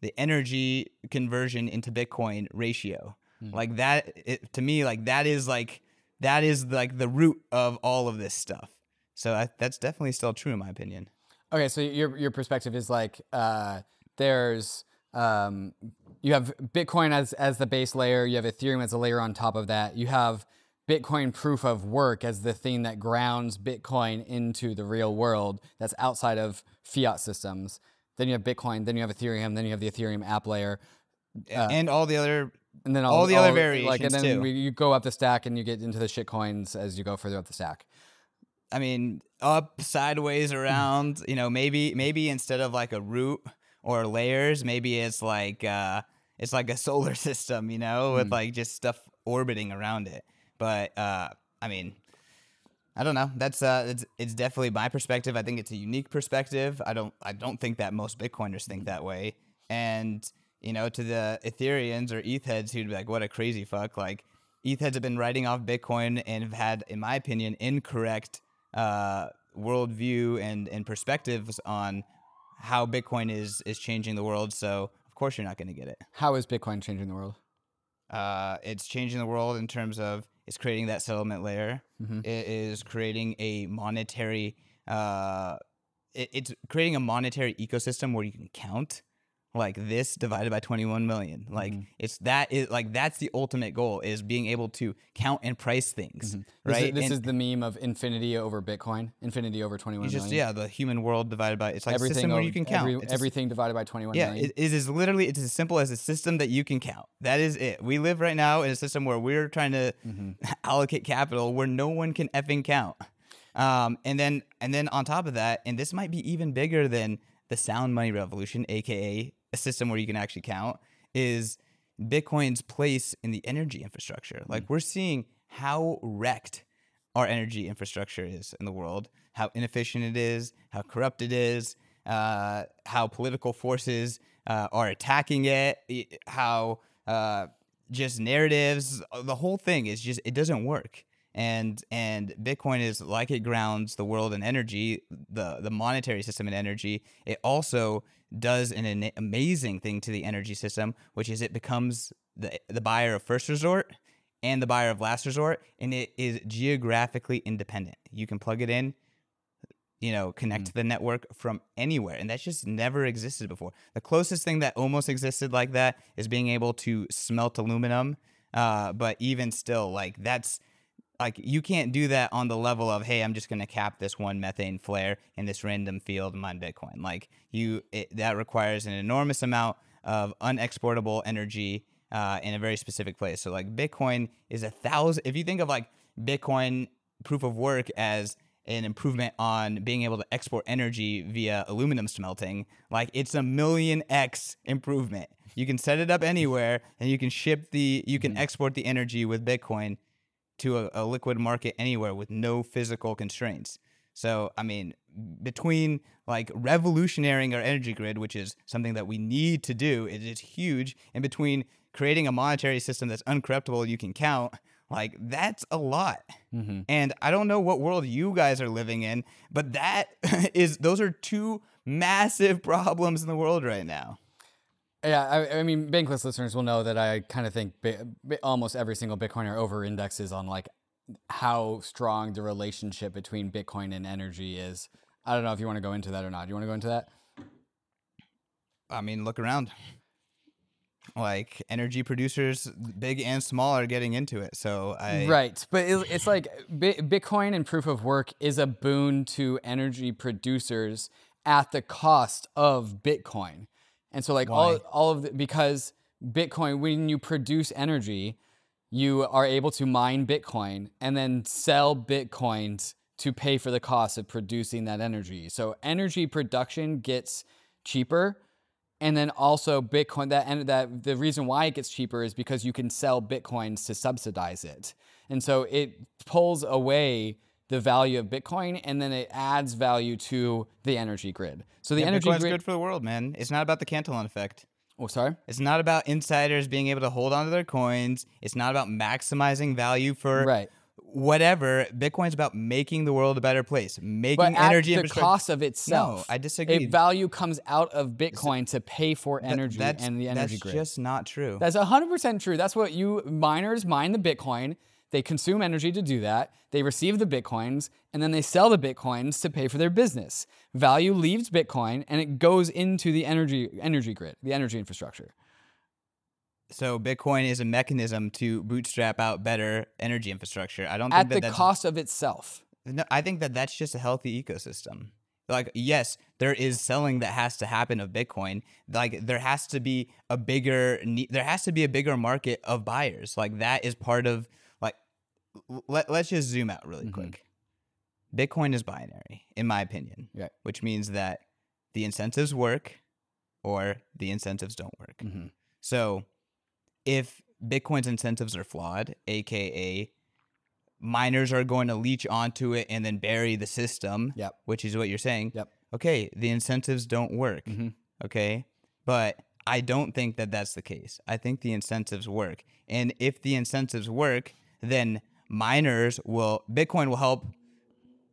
the energy conversion into Bitcoin ratio. Like that it, to me like that is like that is like the root of all of this stuff. So I, that's definitely still true in my opinion. Okay, so your your perspective is like uh, there's um, you have Bitcoin as as the base layer, you have Ethereum as a layer on top of that. You have Bitcoin proof of work as the thing that grounds Bitcoin into the real world that's outside of fiat systems. Then you have Bitcoin, then you have Ethereum, then you have the Ethereum app layer, and all the other and then All the other like, variations, and then too. we, you go up the stack and you get into the shit coins as you go further up the stack. I mean, up, sideways, around. You know, maybe maybe instead of like a root or layers, maybe it's like uh, it's like a solar system. You know, with like just stuff orbiting around it. But uh, I mean, I don't know. That's uh, it's it's definitely my perspective. I think it's a unique perspective. I don't I don't think that most Bitcoiners think that way. And you know, to the Ethereans or ETH heads who'd be like, "What a crazy fuck!" Like, ETH heads have been writing off Bitcoin and have had, in my opinion, incorrect uh, worldview and and perspectives on how Bitcoin is is changing the world. So of course you're not going to get it. How is Bitcoin changing the world? Uh, it's changing the world in terms of it's creating that settlement layer. It is creating a monetary. Uh, it, it's creating a monetary ecosystem where you can count. Like this divided by 21 million. Like Mm-hmm. it's that is like that's the ultimate goal is being able to count and price things, right? Mm-hmm. This, is, this And is the meme of infinity over Bitcoin. Infinity over 21 it's just million. yeah, the human world divided by it's like a Everything system where you can count. every- a everything divided by 21 yeah, million. it, it is literally it's as simple as a system that you can count. That is it. We live right now in a system where we're trying to Mm-hmm. allocate capital where no one can effing count. Um, and then and then on top of that, and this might be even bigger than the sound money revolution, aka a system where you can actually count, is Bitcoin's place in the energy infrastructure. Like we're seeing how wrecked our energy infrastructure is in the world, how inefficient it is, how corrupt it is, uh, how political forces uh, are attacking it, how uh, just narratives, the whole thing is just it doesn't work. And and Bitcoin is like it grounds the world in energy, the the monetary system in energy. It also does an, an amazing thing to the energy system, which is it becomes the the buyer of first resort and the buyer of last resort, and it is geographically independent. You can plug it in, you know, connect to the network from anywhere, and that's just never existed before. The closest thing that almost existed like that is being able to smelt aluminum, uh, but even still, like that's like you can't do that on the level of hey i'm just going to cap this one methane flare in this random field and mine bitcoin. Like you it, that requires an enormous amount of unexportable energy uh, in a very specific place. So like bitcoin is a thousand if you think of like bitcoin proof of work as an improvement on being able to export energy via aluminum smelting like it's a million x improvement. You can set it up anywhere and you can ship the you can export the energy with bitcoin to a, a liquid market anywhere with no physical constraints. So, I mean, between like revolutionarying our energy grid, which is something that we need to do, it is huge, and between creating a monetary system that's uncorruptible, you can count, like that's a lot. Mm-hmm. And I don't know what world you guys are living in, but that is, those are two massive problems in the world right now. Yeah, I, I mean, bankless listeners will know that I kind of think bi- bi- almost every single Bitcoiner over indexes on like how strong the relationship between Bitcoin and energy is. I don't know if you want to go into that or not. Do you want to go into that? I mean, look around. Like energy producers, big and small, are getting into it. So I Right, but it, it's like Bi- Bitcoin and proof of work is a boon to energy producers at the cost of Bitcoin, and so like all all of the, because Bitcoin when you produce energy, you are able to mine Bitcoin and then sell Bitcoins to pay for the cost of producing that energy. So energy production gets cheaper and then also Bitcoin that and that the reason why it gets cheaper is because you can sell Bitcoins to subsidize it. And so it pulls away the value of Bitcoin and then it adds value to the energy grid. So the Yeah, energy Bitcoin's grid good for the world, man. It's not about the Cantillon effect. Oh, sorry. It's not about insiders being able to hold on to their coins. It's not about maximizing value for Right. whatever. Bitcoin's about making the world a better place, making But at energy the cost of itself. No, I disagree. A value comes out of Bitcoin to pay for energy that's, and the energy that's grid. That's just not true. That's 100% true. That's what you miners mine the Bitcoin. They consume energy to do that. They receive the Bitcoins and then they sell the Bitcoins to pay for their business. Value leaves Bitcoin and it goes into the energy energy grid, the energy infrastructure. so Bitcoin is a mechanism to bootstrap out better energy infrastructure. I don't think At that the cost of itself. No, I think that that's just a healthy ecosystem. Like, yes, there is selling that has to happen of Bitcoin. Like, there has to be a bigger, there has to be a bigger market of buyers. Like, that is part of, let, let's just zoom out really Mhm. quick. Bitcoin is binary, in my opinion, Right. which means that the incentives work or the incentives don't work. Mhm. So, if Bitcoin's incentives are flawed, aka miners are going to leech onto it and then bury the system, Yep. which is what you're saying. Yep. Okay, the incentives don't work. Mhm. Okay, but I don't think that that's the case. I think the incentives work, and if the incentives work, then miners will Bitcoin will help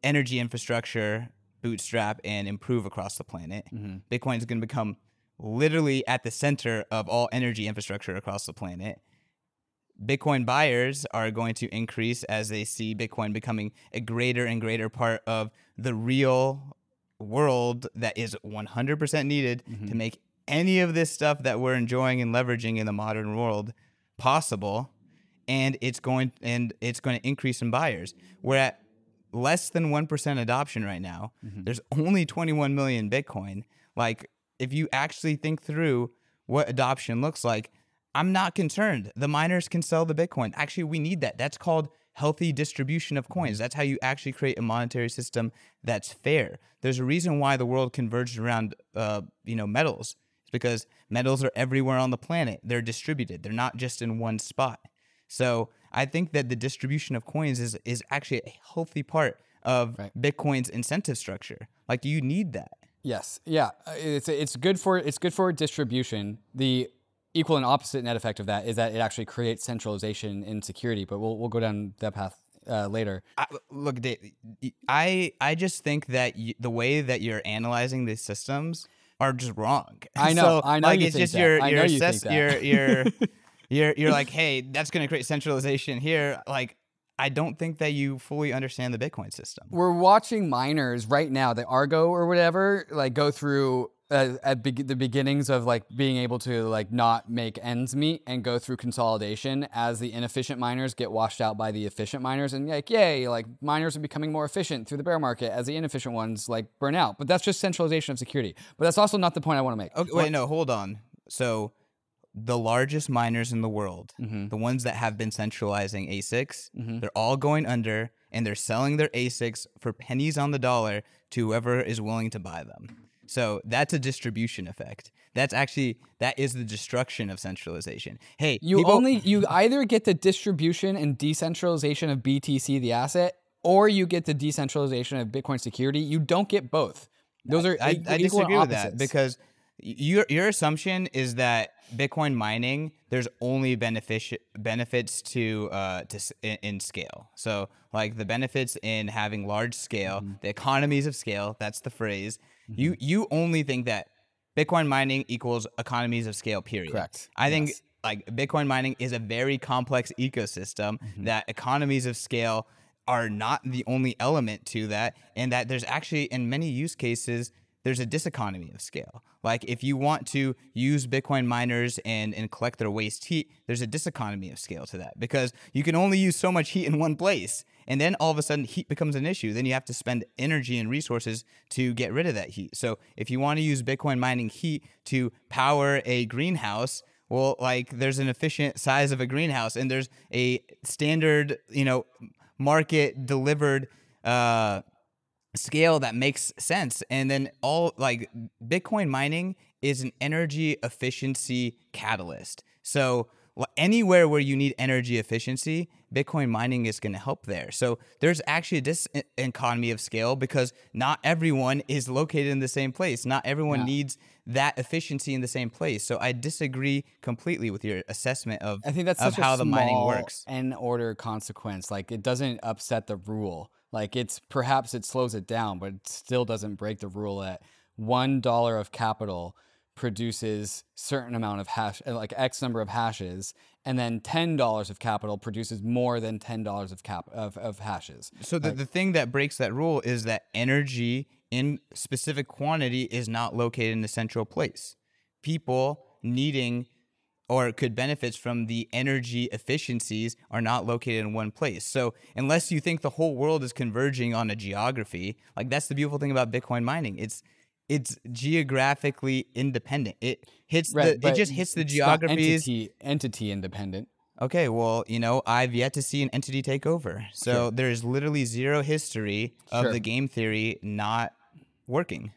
energy infrastructure bootstrap and improve across the planet. Mhm. Bitcoin is going to become literally at the center of all energy infrastructure across the planet. Bitcoin buyers are going to increase as they see Bitcoin becoming a greater and greater part of the real world that is 100% needed to make any of this stuff that we're enjoying and leveraging in the modern world possible and it's going and it's going to increase in buyers. We're at less than 1% adoption right now. Mm-hmm. There's only 21 million Bitcoin. Like if you actually think through what adoption looks like, I'm not concerned. The miners can sell the Bitcoin. Actually, we need that. That's called healthy distribution of coins. That's how you actually create a monetary system that's fair. There's a reason why the world converged around, uh, you know, metals. It's because metals are everywhere on the planet. They're distributed. They're not just in one spot. So I think that the distribution of coins is is actually a healthy part of right. Bitcoin's incentive structure. Like you need that. Yes. Yeah. Uh, it's it's good for it's good for distribution. The equal and opposite net effect of that is that it actually creates centralization in security. But we'll we'll go down that path uh, later. I, look, Dave, I I just think that you, the way that you're analyzing these systems are just wrong. I know. So, I know. Like you it's just that. your your you assess, your your you're you're like, hey, that's going to create centralization here. Like, I don't think that you fully understand the Bitcoin system. We're watching miners right now, the Argo or whatever, like go through uh, at be- the beginnings of like being able to like not make ends meet and go through consolidation as the inefficient miners get washed out by the efficient miners and like yay like miners are becoming more efficient through the bear market as the inefficient ones like burn out but that's just centralization of security but that's also not the point i want to make okay, wait no hold on so the largest miners in the world, mm-hmm. the ones that have been centralizing ASICs, mm-hmm. they're all going under and they're selling their ASICs for pennies on the dollar to whoever is willing to buy them. So that's a distribution effect. That's actually that is the destruction of centralization. Hey, you people- only you either get the distribution and decentralization of BTC the asset or you get the decentralization of Bitcoin security. You don't get both. Those are I, I, I disagree with that because your your assumption is that Bitcoin mining there's only benefit benefits to uh to in, in, scale. So like the benefits in having large scale, mm-hmm. the economies of scale. That's the phrase. Mm-hmm. You you only think that Bitcoin mining equals economies of scale. Period. Correct. I think like Bitcoin mining is a very complex ecosystem mm-hmm. that economies of scale are not the only element to that, and that there's actually in many use cases there's a diseconomy of scale. Like if you want to use Bitcoin miners and, and collect their waste heat, there's a diseconomy of scale to that because you can only use so much heat in one place. And then all of a sudden heat becomes an issue. Then you have to spend energy and resources to get rid of that heat. So if you want to use Bitcoin mining heat to power a greenhouse, well, like there's an efficient size of a greenhouse and there's a standard, you know, market delivered uh scale that makes sense. And then all like Bitcoin mining is an energy efficiency catalyst. So anywhere where you need energy efficiency, Bitcoin mining is going to help there. So there's actually this economy of scale because not everyone is located in the same place. Not everyone yeah. needs that efficiency in the same place. So I disagree completely with your assessment of I think that's of how the mining works. N order consequence. Like it doesn't upset the rule. Like it's perhaps it slows it down, but it still doesn't break the rule that one dollar of capital produces certain amount of hash uh, like x number of hashes and then $10 of capital produces more than $10 of cap of, of hashes. So the, like, the thing that breaks that rule is that energy in specific quantity is not located in a central place. People needing or could benefit from the energy efficiencies are not located in one place. So unless you think the whole world is converging on a geography, like that's the beautiful thing about Bitcoin mining. It's it's geographically independent. It hits right, the it just hits the geographies entity, entity independent. Okay, well, you know, I've yet to see an entity take over. So sure. there's literally zero history of sure. the game theory not working.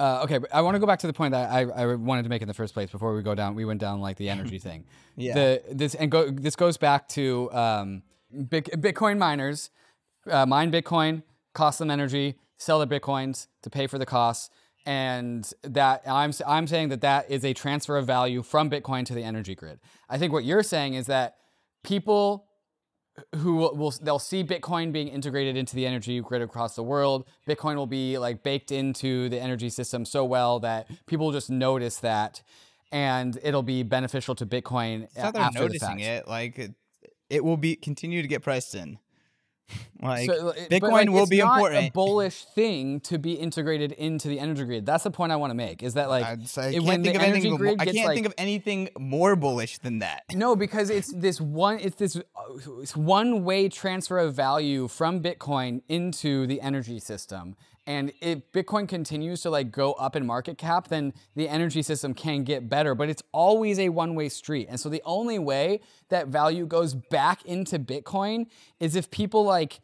Uh, okay, but I want to go back to the point that I, I wanted to make in the first place before we go down. We went down like the energy thing. yeah. The this and go. This goes back to um, Bitcoin miners uh, mine Bitcoin, cost them energy, sell their bitcoins to pay for the costs, and that I'm I'm saying that that is a transfer of value from Bitcoin to the energy grid. I think what you're saying is that people who will, will, they'll see Bitcoin being integrated into the energy grid across the world. Bitcoin will be like baked into the energy system so well that people will just notice that, and it'll be beneficial to Bitcoin. It's not they're noticing the it; like it, it will be continue to get priced in. Like So, Bitcoin like, will it's be important. A bullish thing to be integrated into the energy grid. That's the point I want to make. Is that like I can't when think the of anything. energy grid I gets can't like think of anything more bullish than that. no, because it's this one. It's this one way transfer of value from Bitcoin into the energy system. And if Bitcoin continues to like go up in market cap, then the energy system can get better. But it's always a one way street. And so the only way that value goes back into Bitcoin is if people like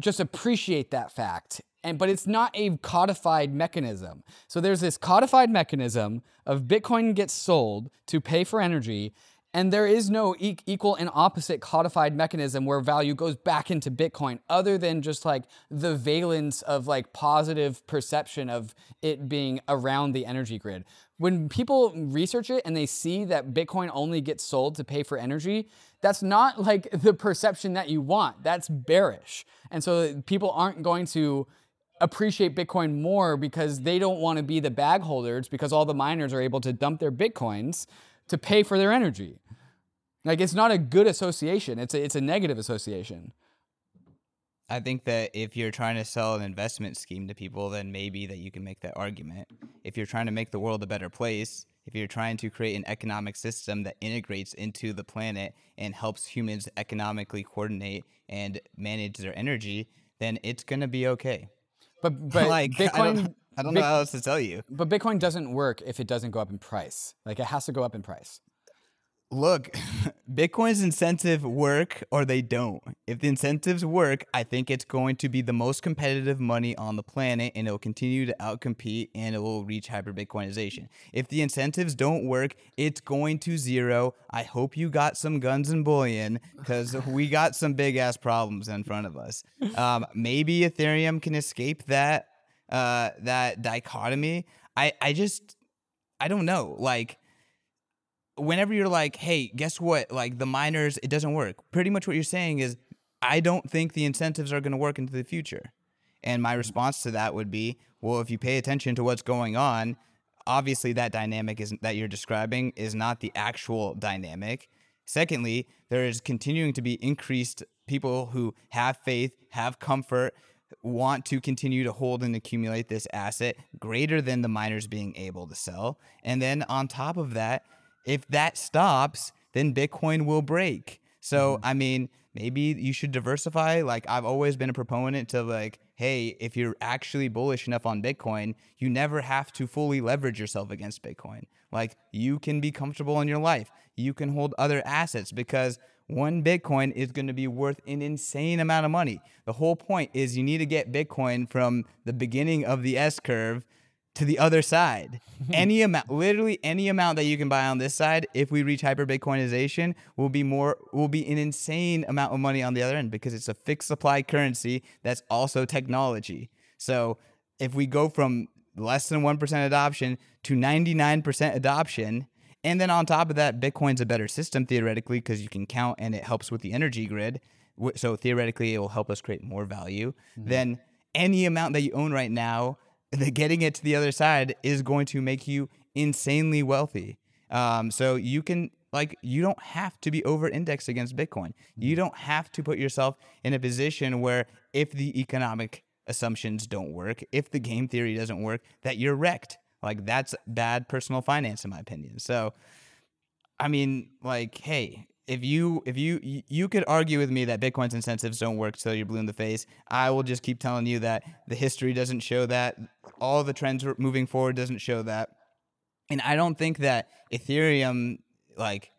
just appreciate that fact. And but it's not a codified mechanism. So there's this codified mechanism of Bitcoin gets sold to pay for energy, and there is no e- equal and opposite codified mechanism where value goes back into Bitcoin, other than just like the valence of like positive perception of it being around the energy grid. When people research it and they see that Bitcoin only gets sold to pay for energy, that's not like the perception that you want. That's bearish. And so people aren't going to appreciate Bitcoin more because they don't want to be the bag holders because all the miners are able to dump their Bitcoins to pay for their energy. Like it's not a good association. It's a, it's a negative association. I think that if you're trying to sell an investment scheme to people, then maybe that you can make that argument. If you're trying to make the world a better place, if you're trying to create an economic system that integrates into the planet and helps humans economically coordinate and manage their energy, then it's gonna be okay. But but like Bitcoin I don't, know how else to tell you. but Bitcoin doesn't work if it doesn't go up in price. Like it has to go up in price. Look, Bitcoin's incentive work or they don't. If the incentives work, I think it's going to be the most competitive money on the planet and it'll continue to outcompete and it will reach hyper Bitcoinization. If the incentives don't work, it's going to zero. I hope you got some guns and bullion because we got some big ass problems in front of us. Um, maybe Ethereum can escape that uh, that dichotomy. I, I just I don't know. Like whenever you're like, hey, guess what? Like the miners, it doesn't work. Pretty much what you're saying is, I don't think the incentives are going to work into the future. And my response to that would be, well, if you pay attention to what's going on, obviously that dynamic is that you're describing is not the actual dynamic. Secondly, there is continuing to be increased people who have faith, have comfort, want to continue to hold and accumulate this asset greater than the miners being able to sell. And then on top of that, if that stops, then Bitcoin will break. So, mm-hmm. I mean, maybe you should diversify. Like, I've always been a proponent to, like, hey, if you're actually bullish enough on Bitcoin, you never have to fully leverage yourself against Bitcoin. Like, you can be comfortable in your life, you can hold other assets because one Bitcoin is going to be worth an insane amount of money. The whole point is you need to get Bitcoin from the beginning of the S curve to the other side. any amount, literally any amount that you can buy on this side, if we reach hyper Bitcoinization, will be more will be an insane amount of money on the other end because it's a fixed supply currency that's also technology. So if we go from less than 1% adoption to 99% adoption, and then on top of that, Bitcoin's a better system theoretically because you can count and it helps with the energy grid. So theoretically, it will help us create more value. than any amount that you own right now, the getting it to the other side is going to make you insanely wealthy. Um, so you can like you don't have to be over indexed against Bitcoin. You don't have to put yourself in a position where if the economic assumptions don't work, if the game theory doesn't work, that you're wrecked. Like that's bad personal finance in my opinion. So I mean, like, hey, if you if you you- could argue with me that Bitcoin's incentives don't work till you're blue in the face, I will just keep telling you that the history doesn't show that. All the trends moving forward doesn't show that. And I don't think that Ethereum like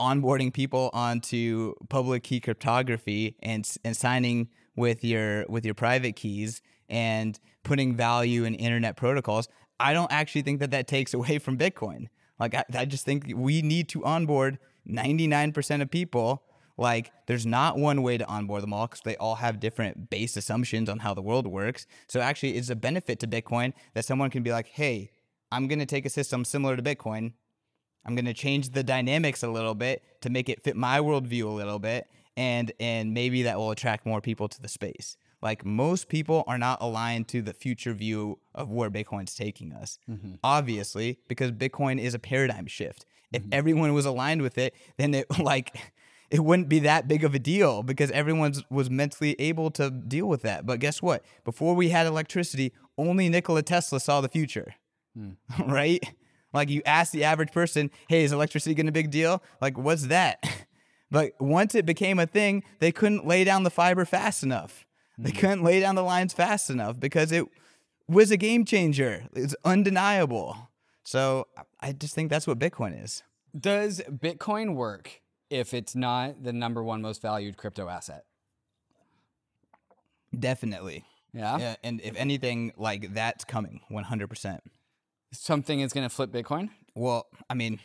onboarding people onto public key cryptography and and signing with your with your private keys and putting value in internet protocols i don't actually think that that takes away from bitcoin. Like i, I just think we need to onboard 99% of people. Like there's not one way to onboard them all because they all have different base assumptions on how the world works. So actually it's a benefit to bitcoin that someone can be like hey i'm going to take a system similar to bitcoin. I'm going to change the dynamics a little bit to make it fit my worldview a little bit, and and maybe that will attract more people to the space. Like most people are not aligned to the future view of where Bitcoin's taking us. Obviously, because Bitcoin is a paradigm shift. If everyone was aligned with it, then it like it wouldn't be that big of a deal because everyone was mentally able to deal with that. But guess what? Before we had electricity, only Nikola Tesla saw the future, hmm. right? Like you ask the average person, "Hey, is electricity going to be a big deal?" Like, what's that? But once it became a thing, they couldn't lay down the fiber fast enough. They hmm. couldn't lay down the lines fast enough because it was a game changer. It's undeniable. So I just think that's what Bitcoin is. Does Bitcoin work if it's not the number one most valued crypto asset? Definitely. Yeah. Yeah. And if anything, like that's coming 100%. Something is going to flip Bitcoin? Well, I mean,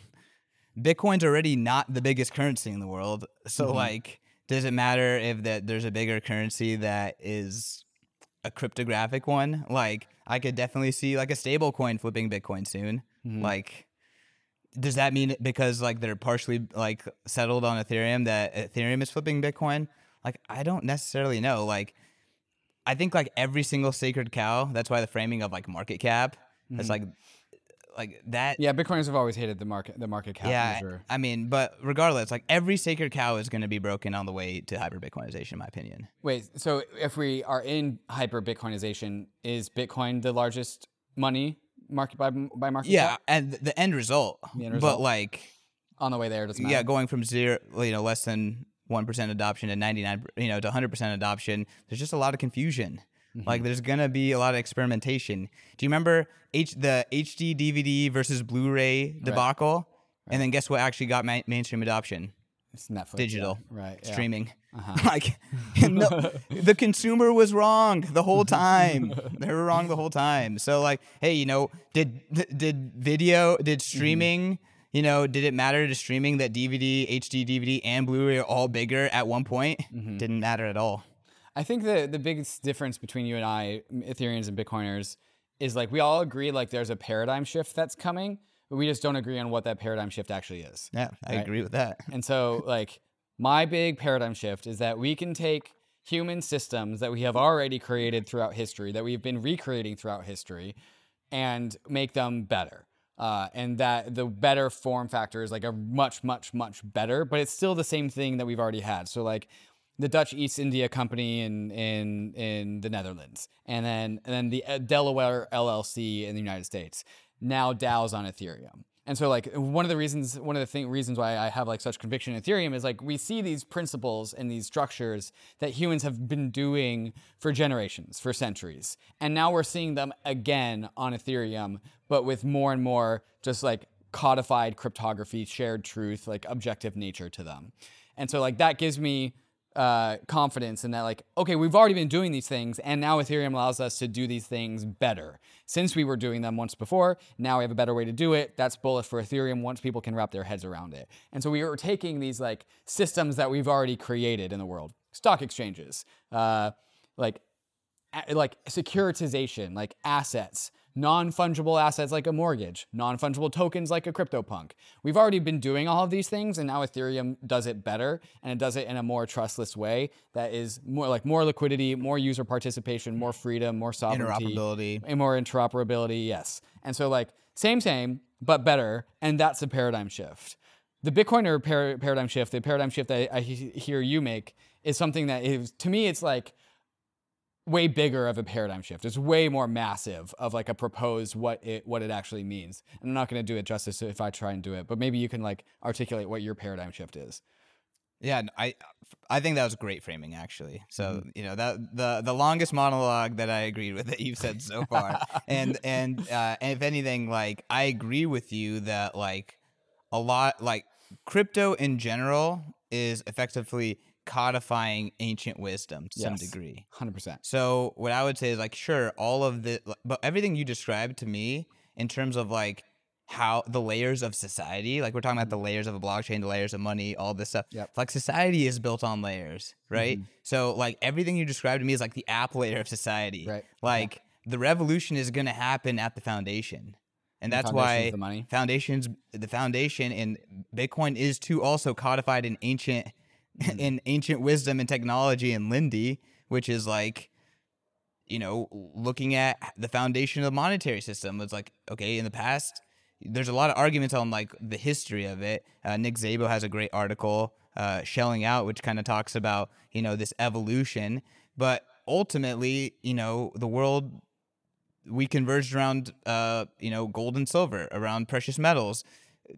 Bitcoin's already not the biggest currency in the world. So, mm-hmm. like, does it matter if that there's a bigger currency that is a cryptographic one? Like, I could definitely see like a stable coin flipping Bitcoin soon. Mm-hmm. Like, does that mean because like they're partially like settled on Ethereum that Ethereum is flipping Bitcoin? Like, I don't necessarily know. Like, I think like every single sacred cow. That's why the framing of like market cap. Mm-hmm. It's like like that. Yeah, Bitcoiners have always hated the market the market cap. Yeah, measure. I mean, but regardless, like every sacred cow is going to be broken on the way to hyper Bitcoinization, in my opinion. Wait, so if we are in hyper Bitcoinization, is Bitcoin the largest money market by by market? Yeah, cap? and the end result. The end result. But like on the way there, doesn't matter. Yeah, going from zero, you know, less than one percent adoption to ninety nine, you know, to hundred percent adoption. There's just a lot of confusion. Mm-hmm. Like there's gonna be a lot of experimentation. Do you remember H the HD DVD versus Blu-ray debacle? Right. And then guess what actually got ma- mainstream adoption? It's Netflix. Digital. Yeah. Right. Streaming. Uh-huh. like no, the consumer was wrong the whole time. they were wrong the whole time. So like, hey, you know, did did video did mm-hmm. streaming mm-hmm. You know, did it matter to streaming that DVD, HD DVD, and Blu-ray are all bigger at one point? Mm-hmm. Didn't matter at all. I think the the biggest difference between you and I, Ethereans and Bitcoiners, is like we all agree like there's a paradigm shift that's coming, but we just don't agree on what that paradigm shift actually is. Yeah, I right? agree with that. And so like my big paradigm shift is that we can take human systems that we have already created throughout history, that we've been recreating throughout history, and make them better. Uh, and that the better form factor is like a much, much, much better, but it's still the same thing that we've already had. So like the Dutch East India Company in in in the Netherlands, and then and then the uh, Delaware LLC in the United States. Now DAO's on Ethereum. And so like one of the reasons one of the thing, reasons why I have like such conviction in Ethereum is like we see these principles and these structures that humans have been doing for generations, for centuries. And now we're seeing them again on Ethereum, but with more and more just like codified cryptography, shared truth, like objective nature to them. And so like that gives me uh, confidence in that, like, okay, we've already been doing these things, and now Ethereum allows us to do these things better. Since we were doing them once before, now we have a better way to do it. That's bullish for Ethereum once people can wrap their heads around it. And so we are taking these like systems that we've already created in the world, stock exchanges, uh, like like securitization, like assets, non fungible assets like a mortgage, non fungible tokens like a CryptoPunk. We've already been doing all of these things, and now Ethereum does it better, and it does it in a more trustless way that is more like more liquidity, more user participation, more freedom, more sovereignty, interoperability, and more interoperability. Yes, and so like same, same, but better, and that's a paradigm shift. The Bitcoiner par- paradigm shift, the paradigm shift that I, I hear you make, is something that is to me, it's like way bigger of a paradigm shift. It's way more massive of like a proposed what it what it actually means. And I'm not going to do it justice if I try and do it, but maybe you can like articulate what your paradigm shift is. Yeah, I I think that was great framing actually. So mm-hmm. you know that the the longest monologue that I agreed with that you've said so far, and and uh, and if anything, like I agree with you that like a lot like crypto in general is effectively codifying ancient wisdom to yes, some degree. 100%. So, what I would say is like, sure, all of the, but everything you described to me in terms of like how the layers of society, like we're talking about the mm-hmm. layers of a blockchain, the layers of money, all this stuff. Yep. Like, society is built on layers, right? Mm-hmm. So, like, everything you described to me is like the app layer of society. Right. Like, yeah. the revolution is going to happen at the foundation. And that's why the money. foundations, the foundation in Bitcoin is too also codified in ancient mm. in ancient wisdom and technology and Lindy, which is like, you know, looking at the foundation of the monetary system. It's like, okay, in the past, there's a lot of arguments on like the history of it. Uh, Nick Szabo has a great article, uh, shelling out, which kind of talks about you know this evolution. But ultimately, you know, the world we converged around uh, you know gold and silver, around precious metals.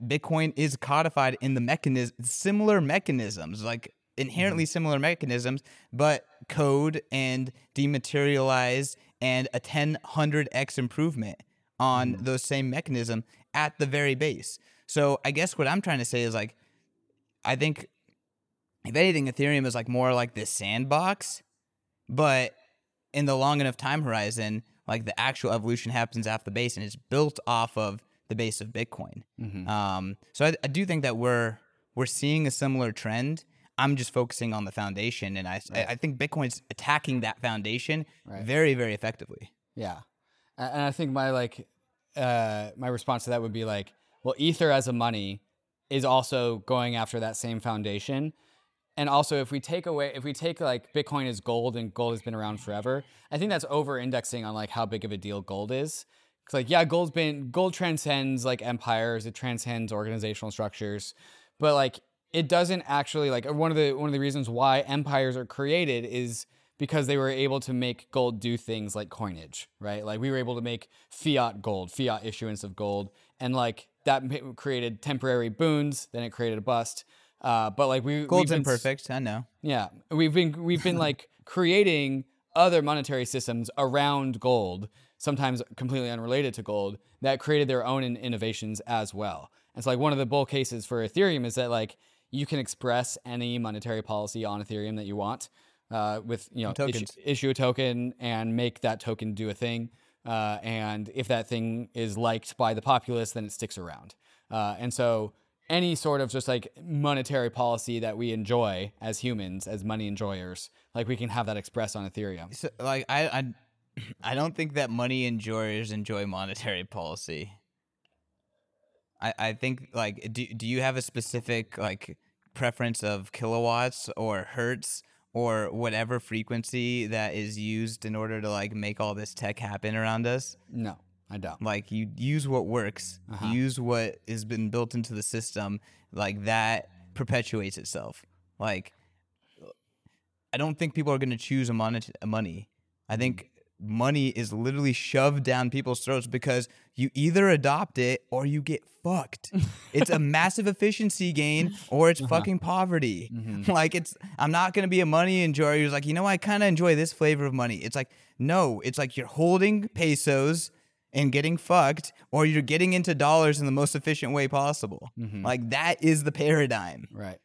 Bitcoin is codified in the mechanism, similar mechanisms, like inherently Mm-hmm. similar mechanisms, but code and dematerialized and a 10 100x improvement on Mm-hmm. those same mechanism at the very base. So I guess what I'm trying to say is like, I think if anything, Ethereum is like more like this sandbox, but in the long enough time horizon, like the actual evolution happens off the base and it's built off of the base of Bitcoin. Mm-hmm. Um, so I, I do think that we're we're seeing a similar trend. I'm just focusing on the foundation, and I I, I think Bitcoin's attacking that foundation Right. very very effectively. Yeah, and I think my like uh, my response to that would be like, well, Ether as a money is also going after that same foundation. And also, if we take away, if we take like Bitcoin is gold and gold has been around forever, I think that's over indexing on like how big of a deal gold is. Cause like, yeah, gold's been, gold transcends like empires, it transcends organizational structures, but like it doesn't actually like one of the, one of the reasons why empires are created is because they were able to make gold do things like coinage, right? Like we were able to make fiat gold, fiat issuance of gold, and like that created temporary boons. Then it created a bust. Uh, but like we Gold's been imperfect, I know. yeah, we've been we've been like creating other monetary systems around gold, sometimes completely unrelated to gold, that created their own in- innovations as well. And so like one of the bull cases for Ethereum is that like you can express any monetary policy on Ethereum that you want uh, with you know issue, issue a token and make that token do a thing. Uh, and if that thing is liked by the populace, then it sticks around. Uh, and so any sort of just like monetary policy that we enjoy as humans, as money enjoyers, like we can have that expressed on Ethereum. So, like I, I I don't think that money enjoyers enjoy monetary policy. I I think like do do you have a specific like preference of kilowatts or hertz or whatever frequency that is used in order to like make all this tech happen around us? No, I don't. Like you use what works, Uh-huh. use what has been built into the system, like that perpetuates itself. Like I don't think people are going to choose a, monet- a money. I think money is literally shoved down people's throats because you either adopt it or you get fucked. it's a massive efficiency gain or it's uh-huh. fucking poverty. Mm-hmm. Like it's I'm not going to be a money enjoyer who's like, "You know, I kind of enjoy this flavor of money." It's like, "No, it's like you're holding pesos and getting fucked or you're getting into dollars in the most efficient way possible." Mm-hmm. Like that is the paradigm. Right.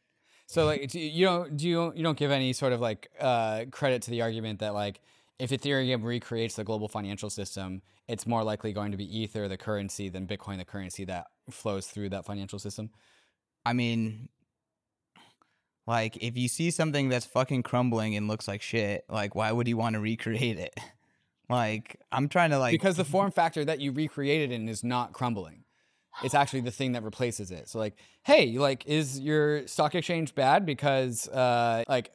So like you you don't do you you don't give any sort of like uh, credit to the argument that like if Ethereum recreates the global financial system, it's more likely going to be Ether the currency than Bitcoin the currency that flows through that financial system. I mean, like if you see something that's fucking crumbling and looks like shit, like why would you want to recreate it? Like I'm trying to like because the form factor that you recreated in is not crumbling. It's actually the thing that replaces it. So like, hey, like, is your stock exchange bad? Because uh, like,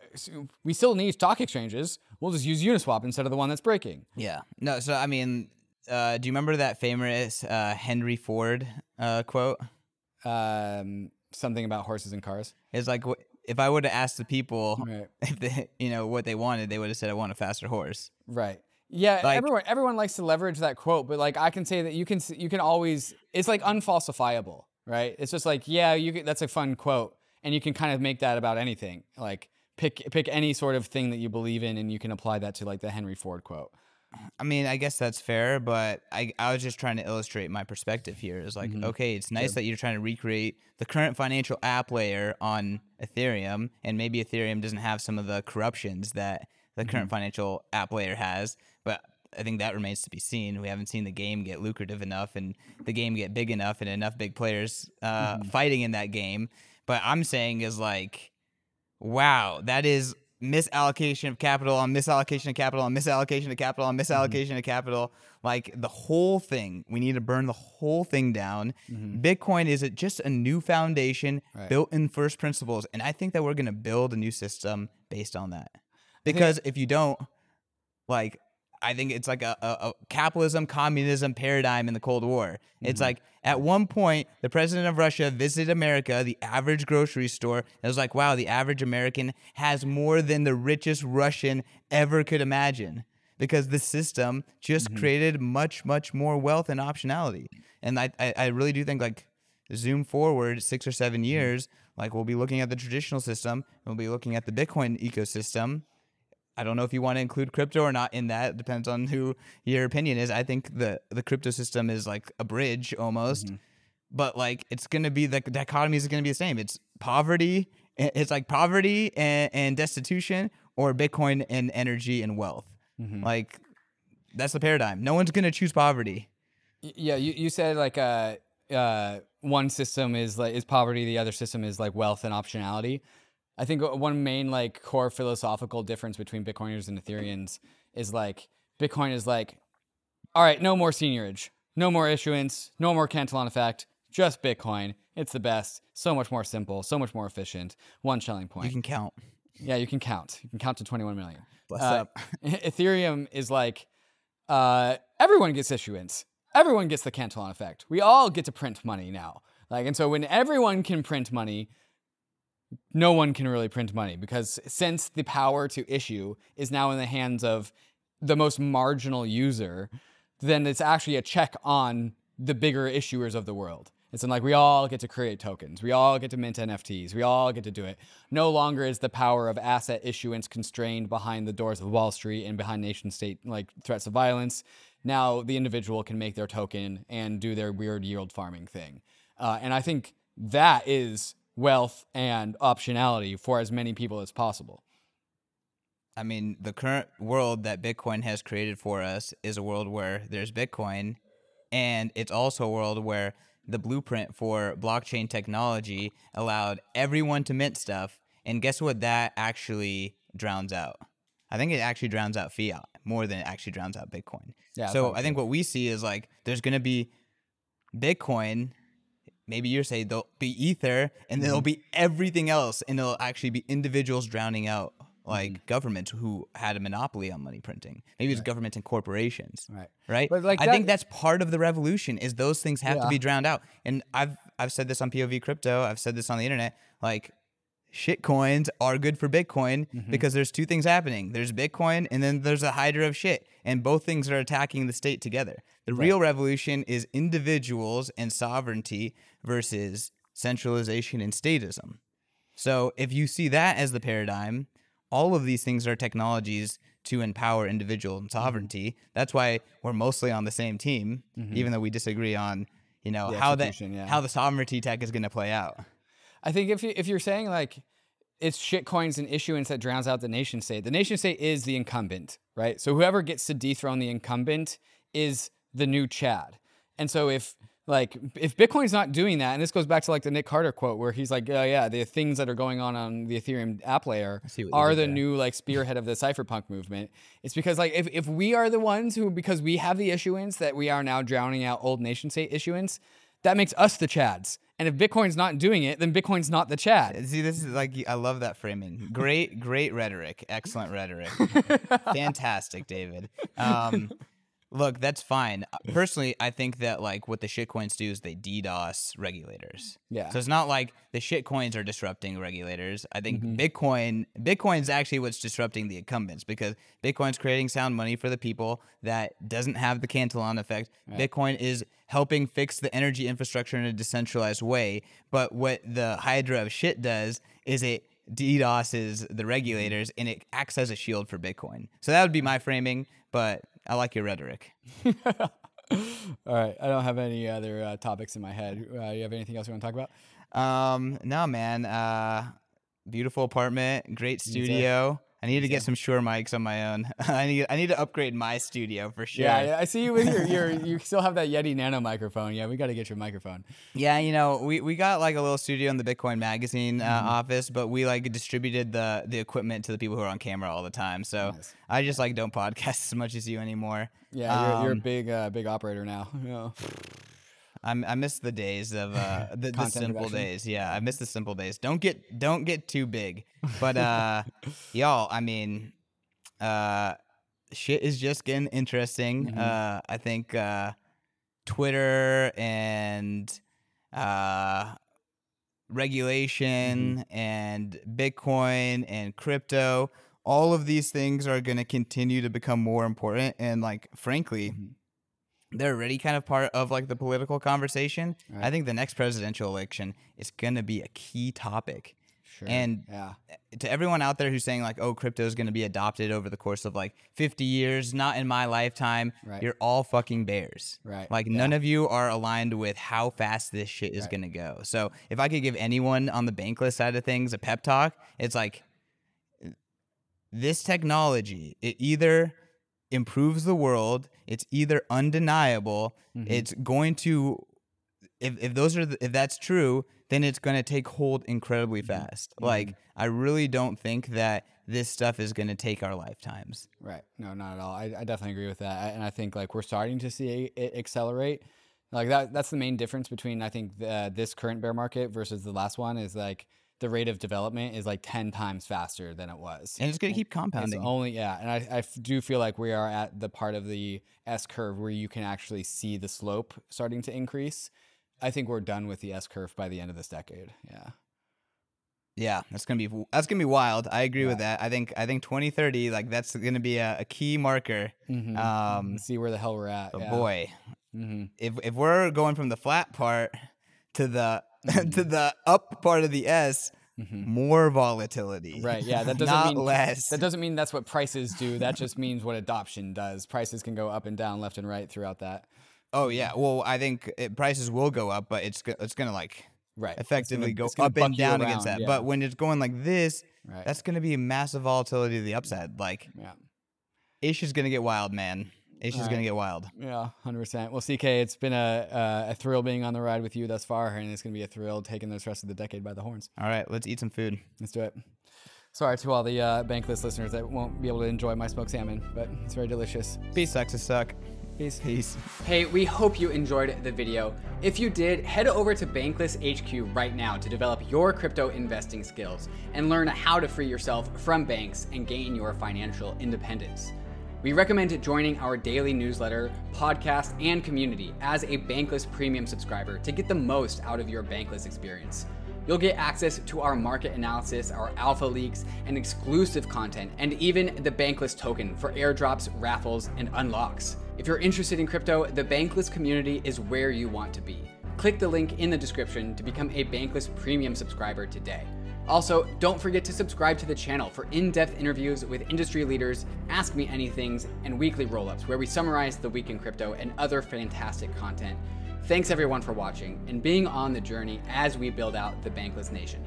we still need stock exchanges. We'll just use Uniswap instead of the one that's breaking. yeah. No, so I mean, uh, do you remember that famous uh, Henry Ford uh, quote? Um, something about horses and cars. It's like if I would have asked the people Right. if they, you know, what they wanted, they would have said, "I want a faster horse." Right. Yeah, Like- everyone everyone likes to leverage that quote, but like I can say that you can you can always it's like unfalsifiable, right? It's just like yeah, you can, that's a fun quote, and you can kind of make that about anything. Like pick pick any sort of thing that you believe in, and you can apply that to like the Henry Ford quote. I mean, I guess that's fair, but I I was just trying to illustrate my perspective here. Is like, mm-hmm. okay, it's nice that you're trying to recreate the current financial app layer on Ethereum, and maybe Ethereum doesn't have some of the corruptions that the current mm-hmm. financial app layer has, but I think that remains to be seen. We haven't seen the game get lucrative enough and the game get big enough and enough big players uh, mm-hmm. fighting in that game. But I'm saying is like, wow, that is misallocation of capital on misallocation of capital on misallocation of capital on misallocation of capital. Like the whole thing, we need to burn the whole thing down. Bitcoin is just a new foundation Right. built in first principles. And I think that we're going to build a new system based on that. Because if you don't, like, I think it's like a, a, a capitalism communism paradigm in the Cold War. It's Mm-hmm. like at one point the president of Russia visited America, the average grocery store, and was like, wow, the average American has more than the richest Russian ever could imagine. Because the system just Mm-hmm. created much, much more wealth and optionality. And I, I, I really do think like zoom forward six or seven Mm-hmm. years, like we'll be looking at the traditional system, we'll be looking at the Bitcoin ecosystem. I don't know if you want to include crypto or not in that. It depends on who your opinion is. I think the the crypto system is like a bridge almost, but like it's gonna be the dichotomy is gonna be the same. It's poverty. It's like poverty and, and destitution, or Bitcoin and energy and wealth. Like that's the paradigm. No one's gonna choose poverty. Yeah, you, you said like uh, uh, one system is like is poverty, the other system is like wealth and optionality. I think one main like core philosophical difference between Bitcoiners and Ethereans is like Bitcoin is like, all right, no more seigniorage, no more issuance, no more Cantillon effect, just Bitcoin. It's the best, so much more simple, so much more efficient. One Schelling point. You can count. Yeah, you can count. You can count to 21 million. Bless Uh, up. Ethereum is like uh, everyone gets issuance. Everyone gets the Cantillon effect. We all get to print money now. Like, and so when everyone can print money, no one can really print money because since the power to issue is now in the hands of the most marginal user, then it's actually a check on the bigger issuers of the world. It's in like we all get to create tokens, we all get to mint NFTs, we all get to do it. No longer is the power of asset issuance constrained behind the doors of Wall Street and behind nation state like threats of violence. Now the individual can make their token and do their weird yield farming thing. Uh, and I think that is wealth and optionality for as many people as possible. I mean, the current world that Bitcoin has created for us is a world where there's Bitcoin, and it's also a world where the blueprint for blockchain technology allowed everyone to mint stuff. And guess what? That actually drowns out. I think it actually drowns out fiat more than it actually drowns out Bitcoin. Yeah, So I think what we see is like there's going to be Bitcoin. Maybe you're saying there'll be Ether, and there'll mm-hmm. be everything else, and there'll actually be individuals drowning out like mm-hmm. governments who had a monopoly on money printing. Maybe it's governments and corporations, Right. right? But, like, I think that's part of the revolution. Is those things have to be drowned out. And I've I've said this on POV crypto. I've said this on the internet. Like shit coins are good for Bitcoin Mm-hmm. because there's two things happening. There's Bitcoin and then there's a hydra of shit. And both things are attacking the state together. The real revolution is individuals and sovereignty versus centralization and statism. So if you see that as the paradigm, all of these things are technologies to empower individual and sovereignty. That's why we're mostly on the same team, even though we disagree on, you know, The how that yeah. how the sovereignty tech is going to play out. I think if you, if you're saying like it's shit coins and issuance that drowns out the nation state, the nation state is the incumbent, right? So whoever gets to dethrone the incumbent is the new Chad. And so if like if Bitcoin's not doing that, and this goes back to like the Nick Carter quote where he's like, "Oh yeah, the things that are going on on the Ethereum app layer see what you are the there. new like spearhead of the cypherpunk movement." It's because like if if we are the ones who because we have the issuance that we are now drowning out old nation state issuance, that makes us the Chads. And if Bitcoin's not doing it, then Bitcoin's not the Chad. See, this is like I love that framing. Great, great rhetoric. Excellent rhetoric. Fantastic, David. Um, look, that's fine. Personally, I think that like what the shitcoins do is they DDoS regulators. Yeah. So it's not like the shitcoins are disrupting regulators. I think Mm-hmm. Bitcoin, Bitcoin's actually what's disrupting the incumbents because Bitcoin's creating sound money for the people that doesn't have the Cantillon effect. Bitcoin is helping fix the energy infrastructure in a decentralized way. But what the Hydra of shit does is it DDoSes the regulators and it acts as a shield for Bitcoin. So that would be my framing, but I like your rhetoric. All right, I don't have any other uh, topics in my head. Uh, you have anything else you want to talk about? Um, no, man. Uh, beautiful apartment, great studio. I need to get some Shure mics on my own. I need I need to upgrade my studio for sure. Yeah, yeah, I see you with your, your you still have that Yeti Nano microphone. Yeah, we got to get your microphone. Yeah, you know, we, we got like a little studio in the Bitcoin magazine uh, Mm-hmm. office, but we like distributed the the equipment to the people who are on camera all the time. So Nice. I just like don't podcast as much as you anymore. Yeah, you're, you're a Um, big uh, big operator now. I'm, I miss the days of uh, the, the simple production. days. Yeah, I miss the simple days. Don't get don't get too big. But uh, y'all, I mean, uh, shit is just getting interesting. Mhm. Uh, I think uh, Twitter and uh, regulation and Bitcoin and crypto, all of these things are going to continue to become more important. And like, frankly, Mhm. They're already kind of part of like the political conversation. I think the next presidential election is going to be a key topic. Sure. And yeah. to everyone out there who's saying like, "Oh, crypto is going to be adopted over the course of like 50 years, not in my lifetime," Right. you're all fucking bears. Right. Like yeah. none of you are aligned with how fast this shit is Right. going to go. So if I could give anyone on the bankless side of things a pep talk, it's like this technology. It either improves the world. It's either undeniable. Mhm. It's going to. If, if those are the, if that's true, then it's going to take hold incredibly Mhm. fast. Like I really don't think that this stuff is going to take our lifetimes. Right. No, not at all. I, I definitely agree with that. And I think like we're starting to see it accelerate. Like that that's the main difference between I think the, this current bear market versus the last one is like the rate of development is like 10 times faster than it was. And it's going to keep It's compounding. only yeah, and I, I do feel like we are at the part of the S curve where you can actually see the slope starting to increase. I think we're done with the S curve by the end of this decade. Yeah. Yeah, that's gonna be that's gonna be wild. I agree with that. I think I think 2030, like that's gonna be a, a key marker. Mm-hmm. Um, see where the hell we're at. but yeah. boy, Mm-hmm. if if we're going from the flat part to the Mhm. to the up part of the S, Mm-hmm. more volatility. Right. Yeah. That doesn't not mean less. That doesn't mean that's what prices do. That just means what adoption does. Prices can go up and down, left and right throughout that. oh yeah. Well, I think it, prices will go up, but it's it's gonna like Right. Effectively gonna- go up and down against that. yeah. But when it's going like this, right. that's gonna be massive volatility to the upside. Like yeah. Ish is gonna get wild, man. Ish is gonna get wild. Yeah, hundred percent. Well, CK, it's been a uh, a thrill being on the ride with you thus far, and it's gonna be a thrill taking this rest of the decade by the horns. All right, let's eat some food. Let's do it. Sorry to all the uh, bankless listeners that won't be able to enjoy my smoked salmon, but it's very delicious. Peace. Sucks to suck. Peace. Peace. Hey, we hope you enjoyed the video. If you did, head over to Bankless HQ right now to develop your crypto investing skills and learn how to free yourself from banks and gain your financial independence. We recommend joining our daily newsletter, podcast, and community as a Bankless Premium subscriber to get the most out of your Bankless experience. You'll get access to our market analysis, our alpha leaks, and exclusive content, and even the Bankless token for airdrops, raffles, and unlocks. If you're interested in crypto, the Bankless community is where you want to be. Click the link in the description to become a Bankless Premium subscriber today. Also, don't forget to subscribe to the channel for in depth interviews with industry leaders, Ask Me Anythings, and weekly roll ups where we summarize the week in crypto and other fantastic content. Thanks everyone for watching and being on the journey as we build out the Bankless Nation.